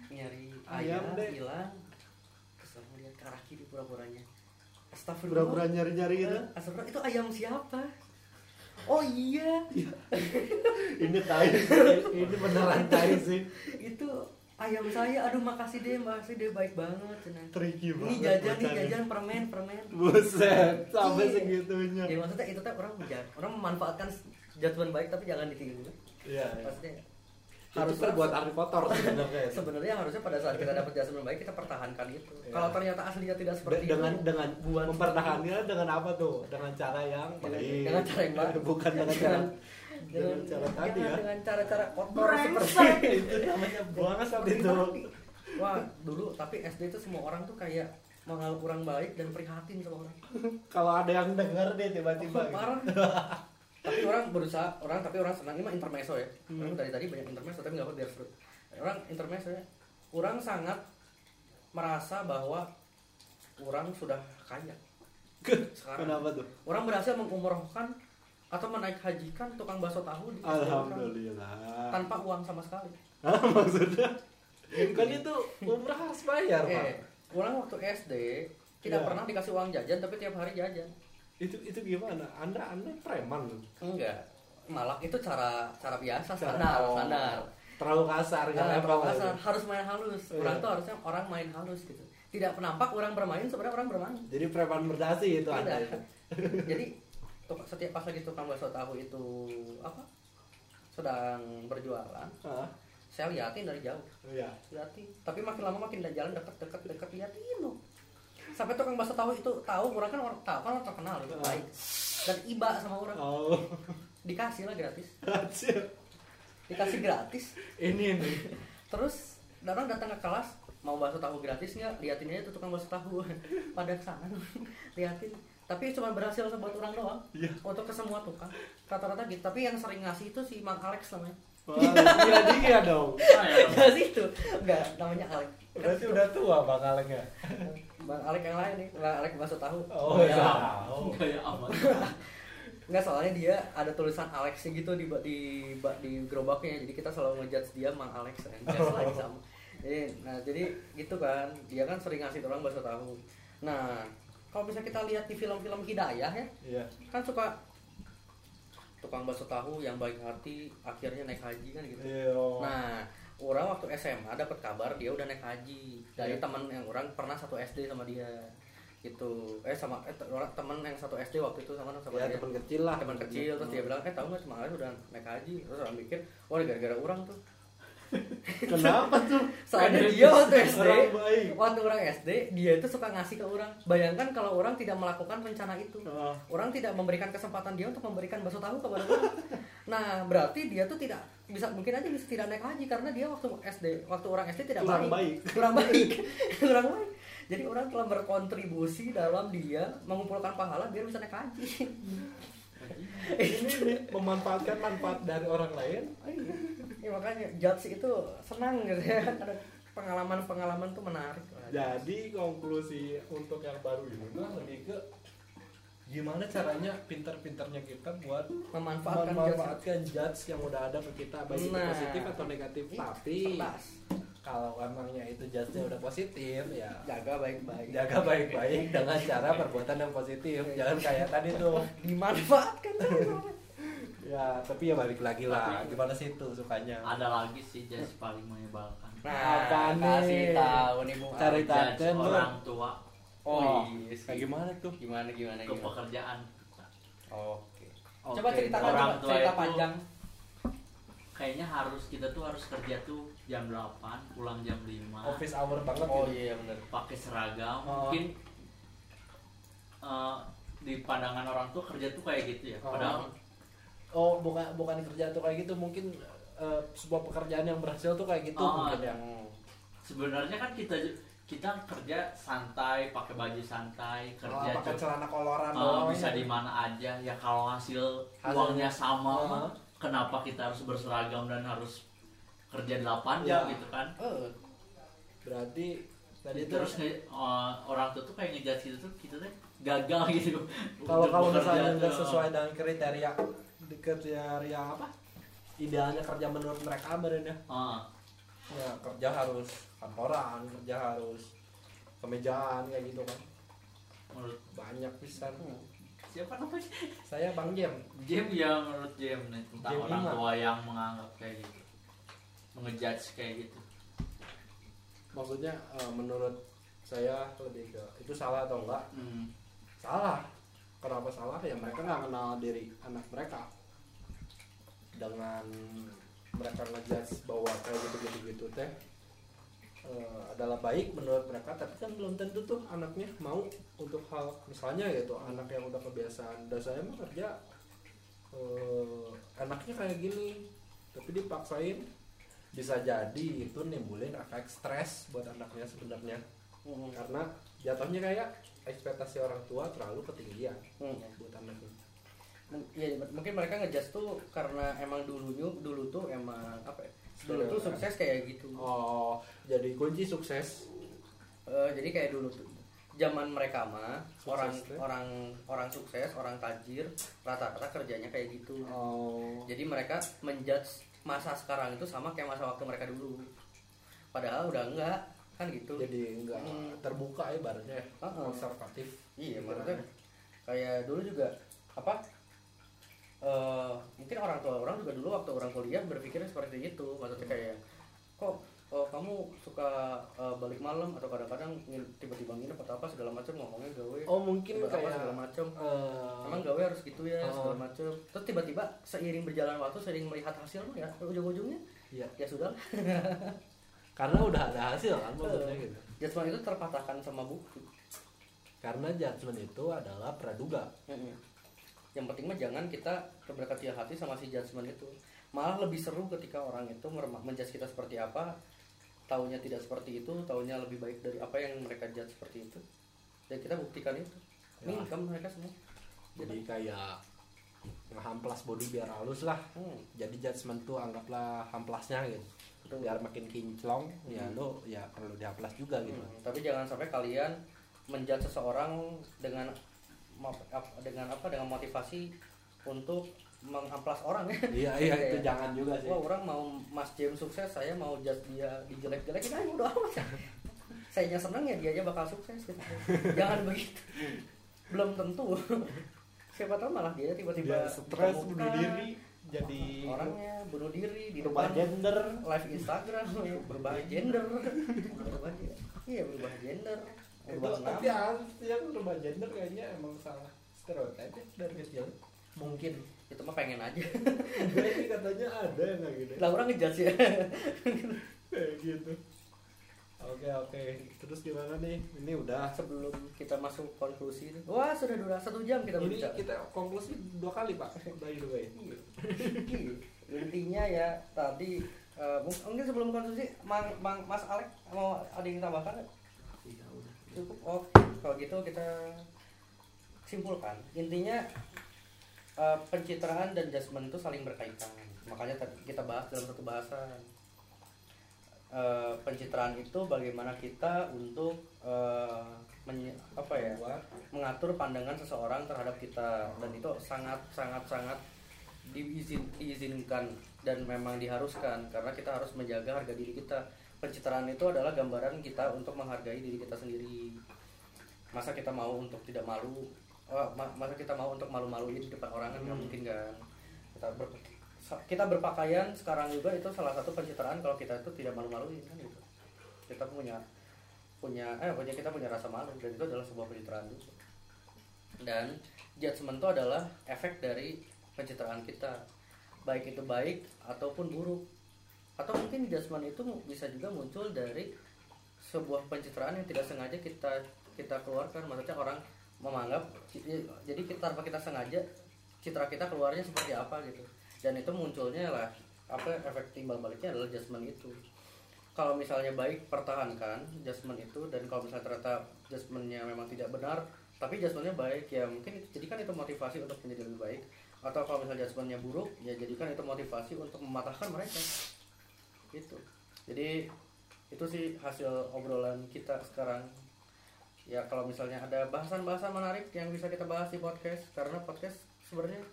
Nyari Ayam, ayam hilang. Terus orang lihat ke arah kiri pura-puranya. Pura-pura astagfirullah nyari-nyari gitu? Eh, astagfirullah itu ayam siapa? Oh iya. (laughs) Ini tai ini beneran tai sih. (laughs) Itu ayam saya aduh makasih deh makasih deh baik banget cenah. tricky ini banget jajan nih jajan permen permen buset sampai Iya. segitunya jadi maksudnya itu tuh orang orang memanfaatkan judgement baik tapi jangan ditiru iya iya. maksudnya harus harusnya buat arti kotor (laughs) sebenarnya sebenarnya harusnya pada saat kita dapat judgement baik kita pertahankan itu Iya. kalau ternyata aslinya tidak seperti dengan itu dengan buat mempertahankannya dengan apa tuh dengan cara yang dengan, baik. dengan cara yang baik (laughs) bukan dengan cara dengan, cara tadi jangan ya. dengan cara-cara kotor seperti itu namanya bangsat itu Tapi- wah dulu tapi SD itu semua orang tuh kayak menganggap kurang baik dan prihatin sama orang. (laughs) Kalau ada yang denger deh tiba-tiba Oh, gitu. parah. (laughs) Tapi orang berusaha orang tapi orang senang. Ini mah intermezzo ya. Hmm. orang dari tadi banyak intermezzo tapi nggak apa biar seru orang intermezzo ya. Orang sangat merasa bahwa orang sudah kaya. Sekarang (laughs) kenapa tuh? Orang berhasil mengumrohkan atau menaik hajikan tukang bakso tahu di alhamdulillah tanpa uang sama sekali Hah, maksudnya Jadi kan itu umrah harus bayar pak eh, orang waktu SD tidak Iya. pernah dikasih uang jajan tapi tiap hari jajan itu itu gimana anda anda preman enggak malah itu cara cara biasa Cara- standar oh. standar terlalu kasar Nah, jangan terlalu kasar, harus main halus. Iya. Orang tuh harusnya orang main halus gitu. Tidak penampak orang bermain, sebenarnya orang bermain. jadi preman berdasi itu anda Tidak. itu (laughs) Jadi setiap pas lagi tukang bakso tahu itu apa? Sedang berjualan, Hah? saya liatin dari jauh, iya. Liatin. Tapi makin lama makin jalan deket deket deket liatin loh. Sampai tukang bakso tahu itu tahu orang kan orang tahu kan orang terkenal itu Ah. baik. Dan iba sama orang. Oh. (laughs) Dikasih lah gratis. Dikasih gratis. Ini nih (laughs) terus datang datang ke kelas mau bakso tahu gratis nggak? Liatin aja tuh tukang bakso tahu. (laughs) Pada ke sana liatin tapi cuma berhasil buat orang doang. Iya. untuk ke semua tukang rata-rata gitu. Tapi yang sering ngasih itu si Mang Alex namanya. Wah, iya dia dong. (laughs) Ah, ya. nggak sih itu nggak namanya Alex. Berarti udah tua bang Alek ya? (laughs) Bang Alex yang lain nih. Bang Alex bakso tahu. Oh Ya. iya Kayak amat. (laughs) nggak soalnya dia ada tulisan Alex gitu di di di gerobaknya. Jadi kita selalu ngejudge dia Mang Alex. Ngejudge lagi sama. Jadi nah jadi gitu kan. Dia kan sering ngasih orang bakso tahu. Nah kalau bisa kita lihat di film-film hidayah ya iya. kan suka tukang bakso tahu yang baik hati akhirnya naik haji kan gitu. Iya nah orang waktu SMA dapat kabar dia udah naik haji. Dari Iya. teman yang orang pernah satu SD sama dia gitu. Eh sama eh teman yang satu SD waktu itu sama sama ya dia. teman kecil lah. Teman kecil terus dia bilang eh tahu nggak semalam udah naik haji? Terus orang mikir wah gara-gara orang tuh (laughs) Kenapa tuh? soalnya dia waktu SD Orang waktu orang SD dia itu suka ngasih ke orang. Bayangkan kalau orang tidak melakukan rencana itu. Oh. orang tidak memberikan kesempatan dia untuk memberikan bakso tahu kepada orang. (laughs) Nah berarti dia tuh tidak bisa mungkin aja bisa tidak naik haji karena dia waktu SD waktu orang SD tidak Kurang baik. baik. (laughs) kurang baik. Kurang baik. Jadi orang telah berkontribusi dalam dia mengumpulkan pahala biar bisa naik haji. Ini nih, memanfaatkan manfaat dari orang lain. Ya makanya judge itu senang gitu ya (laughs) pengalaman-pengalaman tuh menarik Jadi konklusi untuk yang baru ini mah lebih ke gimana caranya pinter-pinternya kita buat memanfaatkan judge memanfaatkan judge yang udah ada ke kita baik itu Nah. positif atau negatif. Tapi cerdas. kalau emangnya itu judge-nya udah positif ya jaga baik-baik jaga baik-baik dengan cara perbuatan yang positif. Jangan kayak tadi tuh. (laughs) dimanfaatkan Ya, tapi ya balik lagi lah. Tapi- Gimana sih itu sukanya? ada lagi sih jas paling menyebalkan nah Apa nih? kasih tahu nih bu lu. orang tua oh, Kayak iya gimana tuh? gimana gimana ke gimana pekerjaan oke Oke, coba ceritakan orang coba tua cerita itu- panjang kayaknya harus kita tuh harus kerja tuh jam 8 pulang jam 5 Office hour banget oh gitu. iya benar pakai seragam Oh. mungkin eh, di pandangan orang tuh kerja tuh kayak gitu ya Oh. padahal Oh, bukan bukan kerja tuh kayak gitu, mungkin eh, sebuah pekerjaan yang berhasil tuh kayak gitu Oh, mungkin ya. sebenarnya kan kita kita kerja santai pakai baju santai Oh, kerja pakai cuma- celana koloran doang. bisa di mana aja ya kalau hasil Hasilnya- uangnya sama Oh. mah, kenapa kita harus berseragam dan harus kerja 8 Ya. jam gitu kan eh Berarti tadi terus terus nge- eh, orang tua tuh kayak ngejudge gitu tuh kita tuh gagal gitu kalau kalau misalnya nggak tuh. sesuai dengan kriteria di kriteria apa? Idealnya kerja menurut mereka berarti ya. Ah, Ya, kerja harus kantoran, kerja harus kemejaan kayak gitu kan. menurut Banyak pisan. siapa namanya Saya Bang Jem. Jem ya menurut Jem nih tentang Jem orang tua yang menganggap kayak gitu mengejudge kayak gitu Maksudnya eh, menurut saya lebih ke itu salah atau enggak? hmm. salah kenapa salah ya mereka nggak kenal diri anak mereka. Dengan mereka ngejudge bahwa kayak gitu gitu gitu teh eh, adalah baik menurut mereka tapi kan belum tentu tuh anaknya mau untuk hal misalnya gitu anak yang udah kebiasaan. Dan saya mah kerja eh, anaknya kayak gini tapi dipaksain. Bisa jadi itu nimbulin efek stres buat anaknya sebenarnya. Hmm. karena jatuhnya kayak ekspektasi orang tua terlalu ketinggian. Hmm. buat anaknya M- ya, mungkin mereka ngejudge tuh karena emang dulunya dulu tuh emang apa ya dulu tuh Stereotip. sukses kayak gitu. Oh jadi kunci sukses. Eh, jadi kayak dulu tuh zaman mereka mah Sukses orang tuh. orang orang sukses orang tajir rata-rata kerjanya kayak gitu. Oh. Jadi mereka menjudge masa sekarang itu sama kayak masa waktu mereka dulu. Padahal udah enggak kan gitu. Jadi enggak Hmm. terbuka ya barunya Uh-uh. konservatif. Iya maksudnya kayak dulu juga apa eh mungkin orang tua orang juga dulu waktu orang kuliah berpikirnya seperti itu. Maksudnya kayak kok oh, kamu suka eh, balik malam atau kadang-kadang tiba-tiba nginep atau apa segala macam ngomongnya gawe. Oh mungkin kayak segala macam eh, emang gawe harus gitu ya Oh. segala macam terus tiba-tiba seiring berjalan waktu seiring melihat hasilnya ya ujung-ujungnya iya. ya sudah (laughs) karena udah ada hasil kan maksudnya gitu judgement itu terpatahkan sama bukti karena judgment itu adalah praduga. Yang penting mah jangan kita berkecil hati sama si judgement itu. Malah lebih seru ketika orang itu menjudge kita seperti apa, taunya tidak seperti itu, taunya lebih baik dari apa yang mereka judge seperti itu. Dan kita buktikan itu. Ya. Ini kan mereka semua. jadi kayak ngehamplas body biar halus lah Hmm. jadi judgment tuh anggaplah hamplasnya gitu Betul. biar makin kinclong ya Hmm. lo ya perlu dihamplas juga gitu Hmm, Tapi jangan sampai kalian menjudge seseorang dengan dengan apa dengan motivasi untuk mengamplas orang ya. iya iya itu Kayak, jangan juga sih Wah orang mau Mas James sukses, saya mau judge dia dijelek-jelekin aja udah amat. (laughs) Saya seneng ya dia aja bakal sukses. Gitu. (laughs) Jangan begitu. Belum tentu. (laughs) Siapa tahu malah dia tiba-tiba stres bunuh diri jadi Orangnya bunuh diri di berubah depan gender live Instagram, berubah gender. Berubah gender. Iya berubah gender. itu Berubah tapi nama. yang berubah gender kayaknya emang salah stereotip ya dari kecil mungkin itu mah pengen aja ini katanya ada yang kayak gini lah orang ngejudge ya kayak gitu oke oke. Terus gimana nih? Ini udah sebelum kita masuk konklusi nih. wah sudah dua satu jam kita ini berbicara. kita konklusi dua kali pak. (laughs) By the way. Intinya ya tadi eh, mung- mungkin sebelum konklusi mang, Mang- Mas Alek mau ada yang tambahkan? Iya, udah. cukup oke. Kalau gitu kita simpulkan. Intinya eh, pencitraan dan judgement itu saling berkaitan. Makanya tadi kita bahas dalam satu bahasan Eh, pencitraan itu bagaimana kita untuk eh, menye- apa ya Buat mengatur pandangan seseorang terhadap kita. Dan itu sangat sangat sangat diizin, diizinkan dan memang diharuskan karena kita harus menjaga harga diri kita. Pencitraan itu adalah gambaran kita untuk menghargai diri kita sendiri. Masa kita mau untuk tidak malu oh, ma- masa kita mau untuk malu-maluin di depan orang kan nggak Hmm. mungkin kan? Kita ber- kita berpakaian sekarang juga itu salah satu pencitraan kalau kita itu tidak malu-maluin kan gitu. Kita punya punya eh punya kita punya rasa malu dan itu adalah sebuah pencitraan juga. Dan judgment itu adalah efek dari pencitraan kita baik itu baik ataupun buruk. Atau mungkin judgment itu bisa juga muncul dari sebuah pencitraan yang tidak sengaja kita kita keluarkan. Maksudnya orang menganggap jadi kita tanpa kita sengaja citra kita keluarnya seperti apa gitu dan itu munculnya lah apa efek timbal baliknya adalah judgment itu. Kalau misalnya baik pertahankan judgment itu dan kalau misalnya ternyata judgementnya memang tidak benar tapi judgementnya baik ya mungkin jadikan itu motivasi untuk menjadi lebih baik. Atau kalau misalnya judgementnya buruk ya jadikan itu motivasi untuk mematahkan mereka. Itu jadi itu sih hasil obrolan kita sekarang. Ya kalau misalnya ada bahasan-bahasan menarik yang bisa kita bahas di podcast karena podcast sebenarnya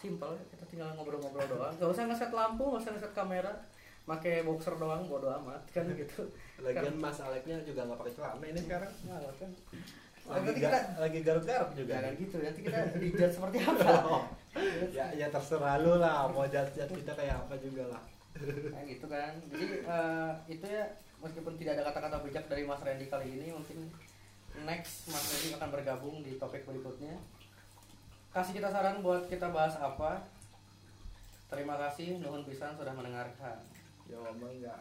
simpel ya, kita tinggal ngobrol-ngobrol doang. Gak usah ngeset lampu gak usah ngeset kamera. Pakai boxer doang bodo amat kan (laughs) gitu. Lagian mas Aleknya juga nggak pakai celana ini sekarang. Nah, kan. Lagi nanti ga- kita lagi garuk-garuk juga jangan gitu. Nanti kita dijudge seperti apa? (laughs) Oh, ya ya terserah lu lah mau jat-jat kita kayak apa juga lah. (laughs) Nah, gitu kan. Jadi eh, itu ya meskipun tidak ada kata-kata bijak dari Mas Randy kali ini mungkin next Mas Randy akan bergabung di topik berikutnya kasih kita saran buat kita bahas apa. Terima kasih nuhun pisan sudah mendengarkan. Ya emang nggak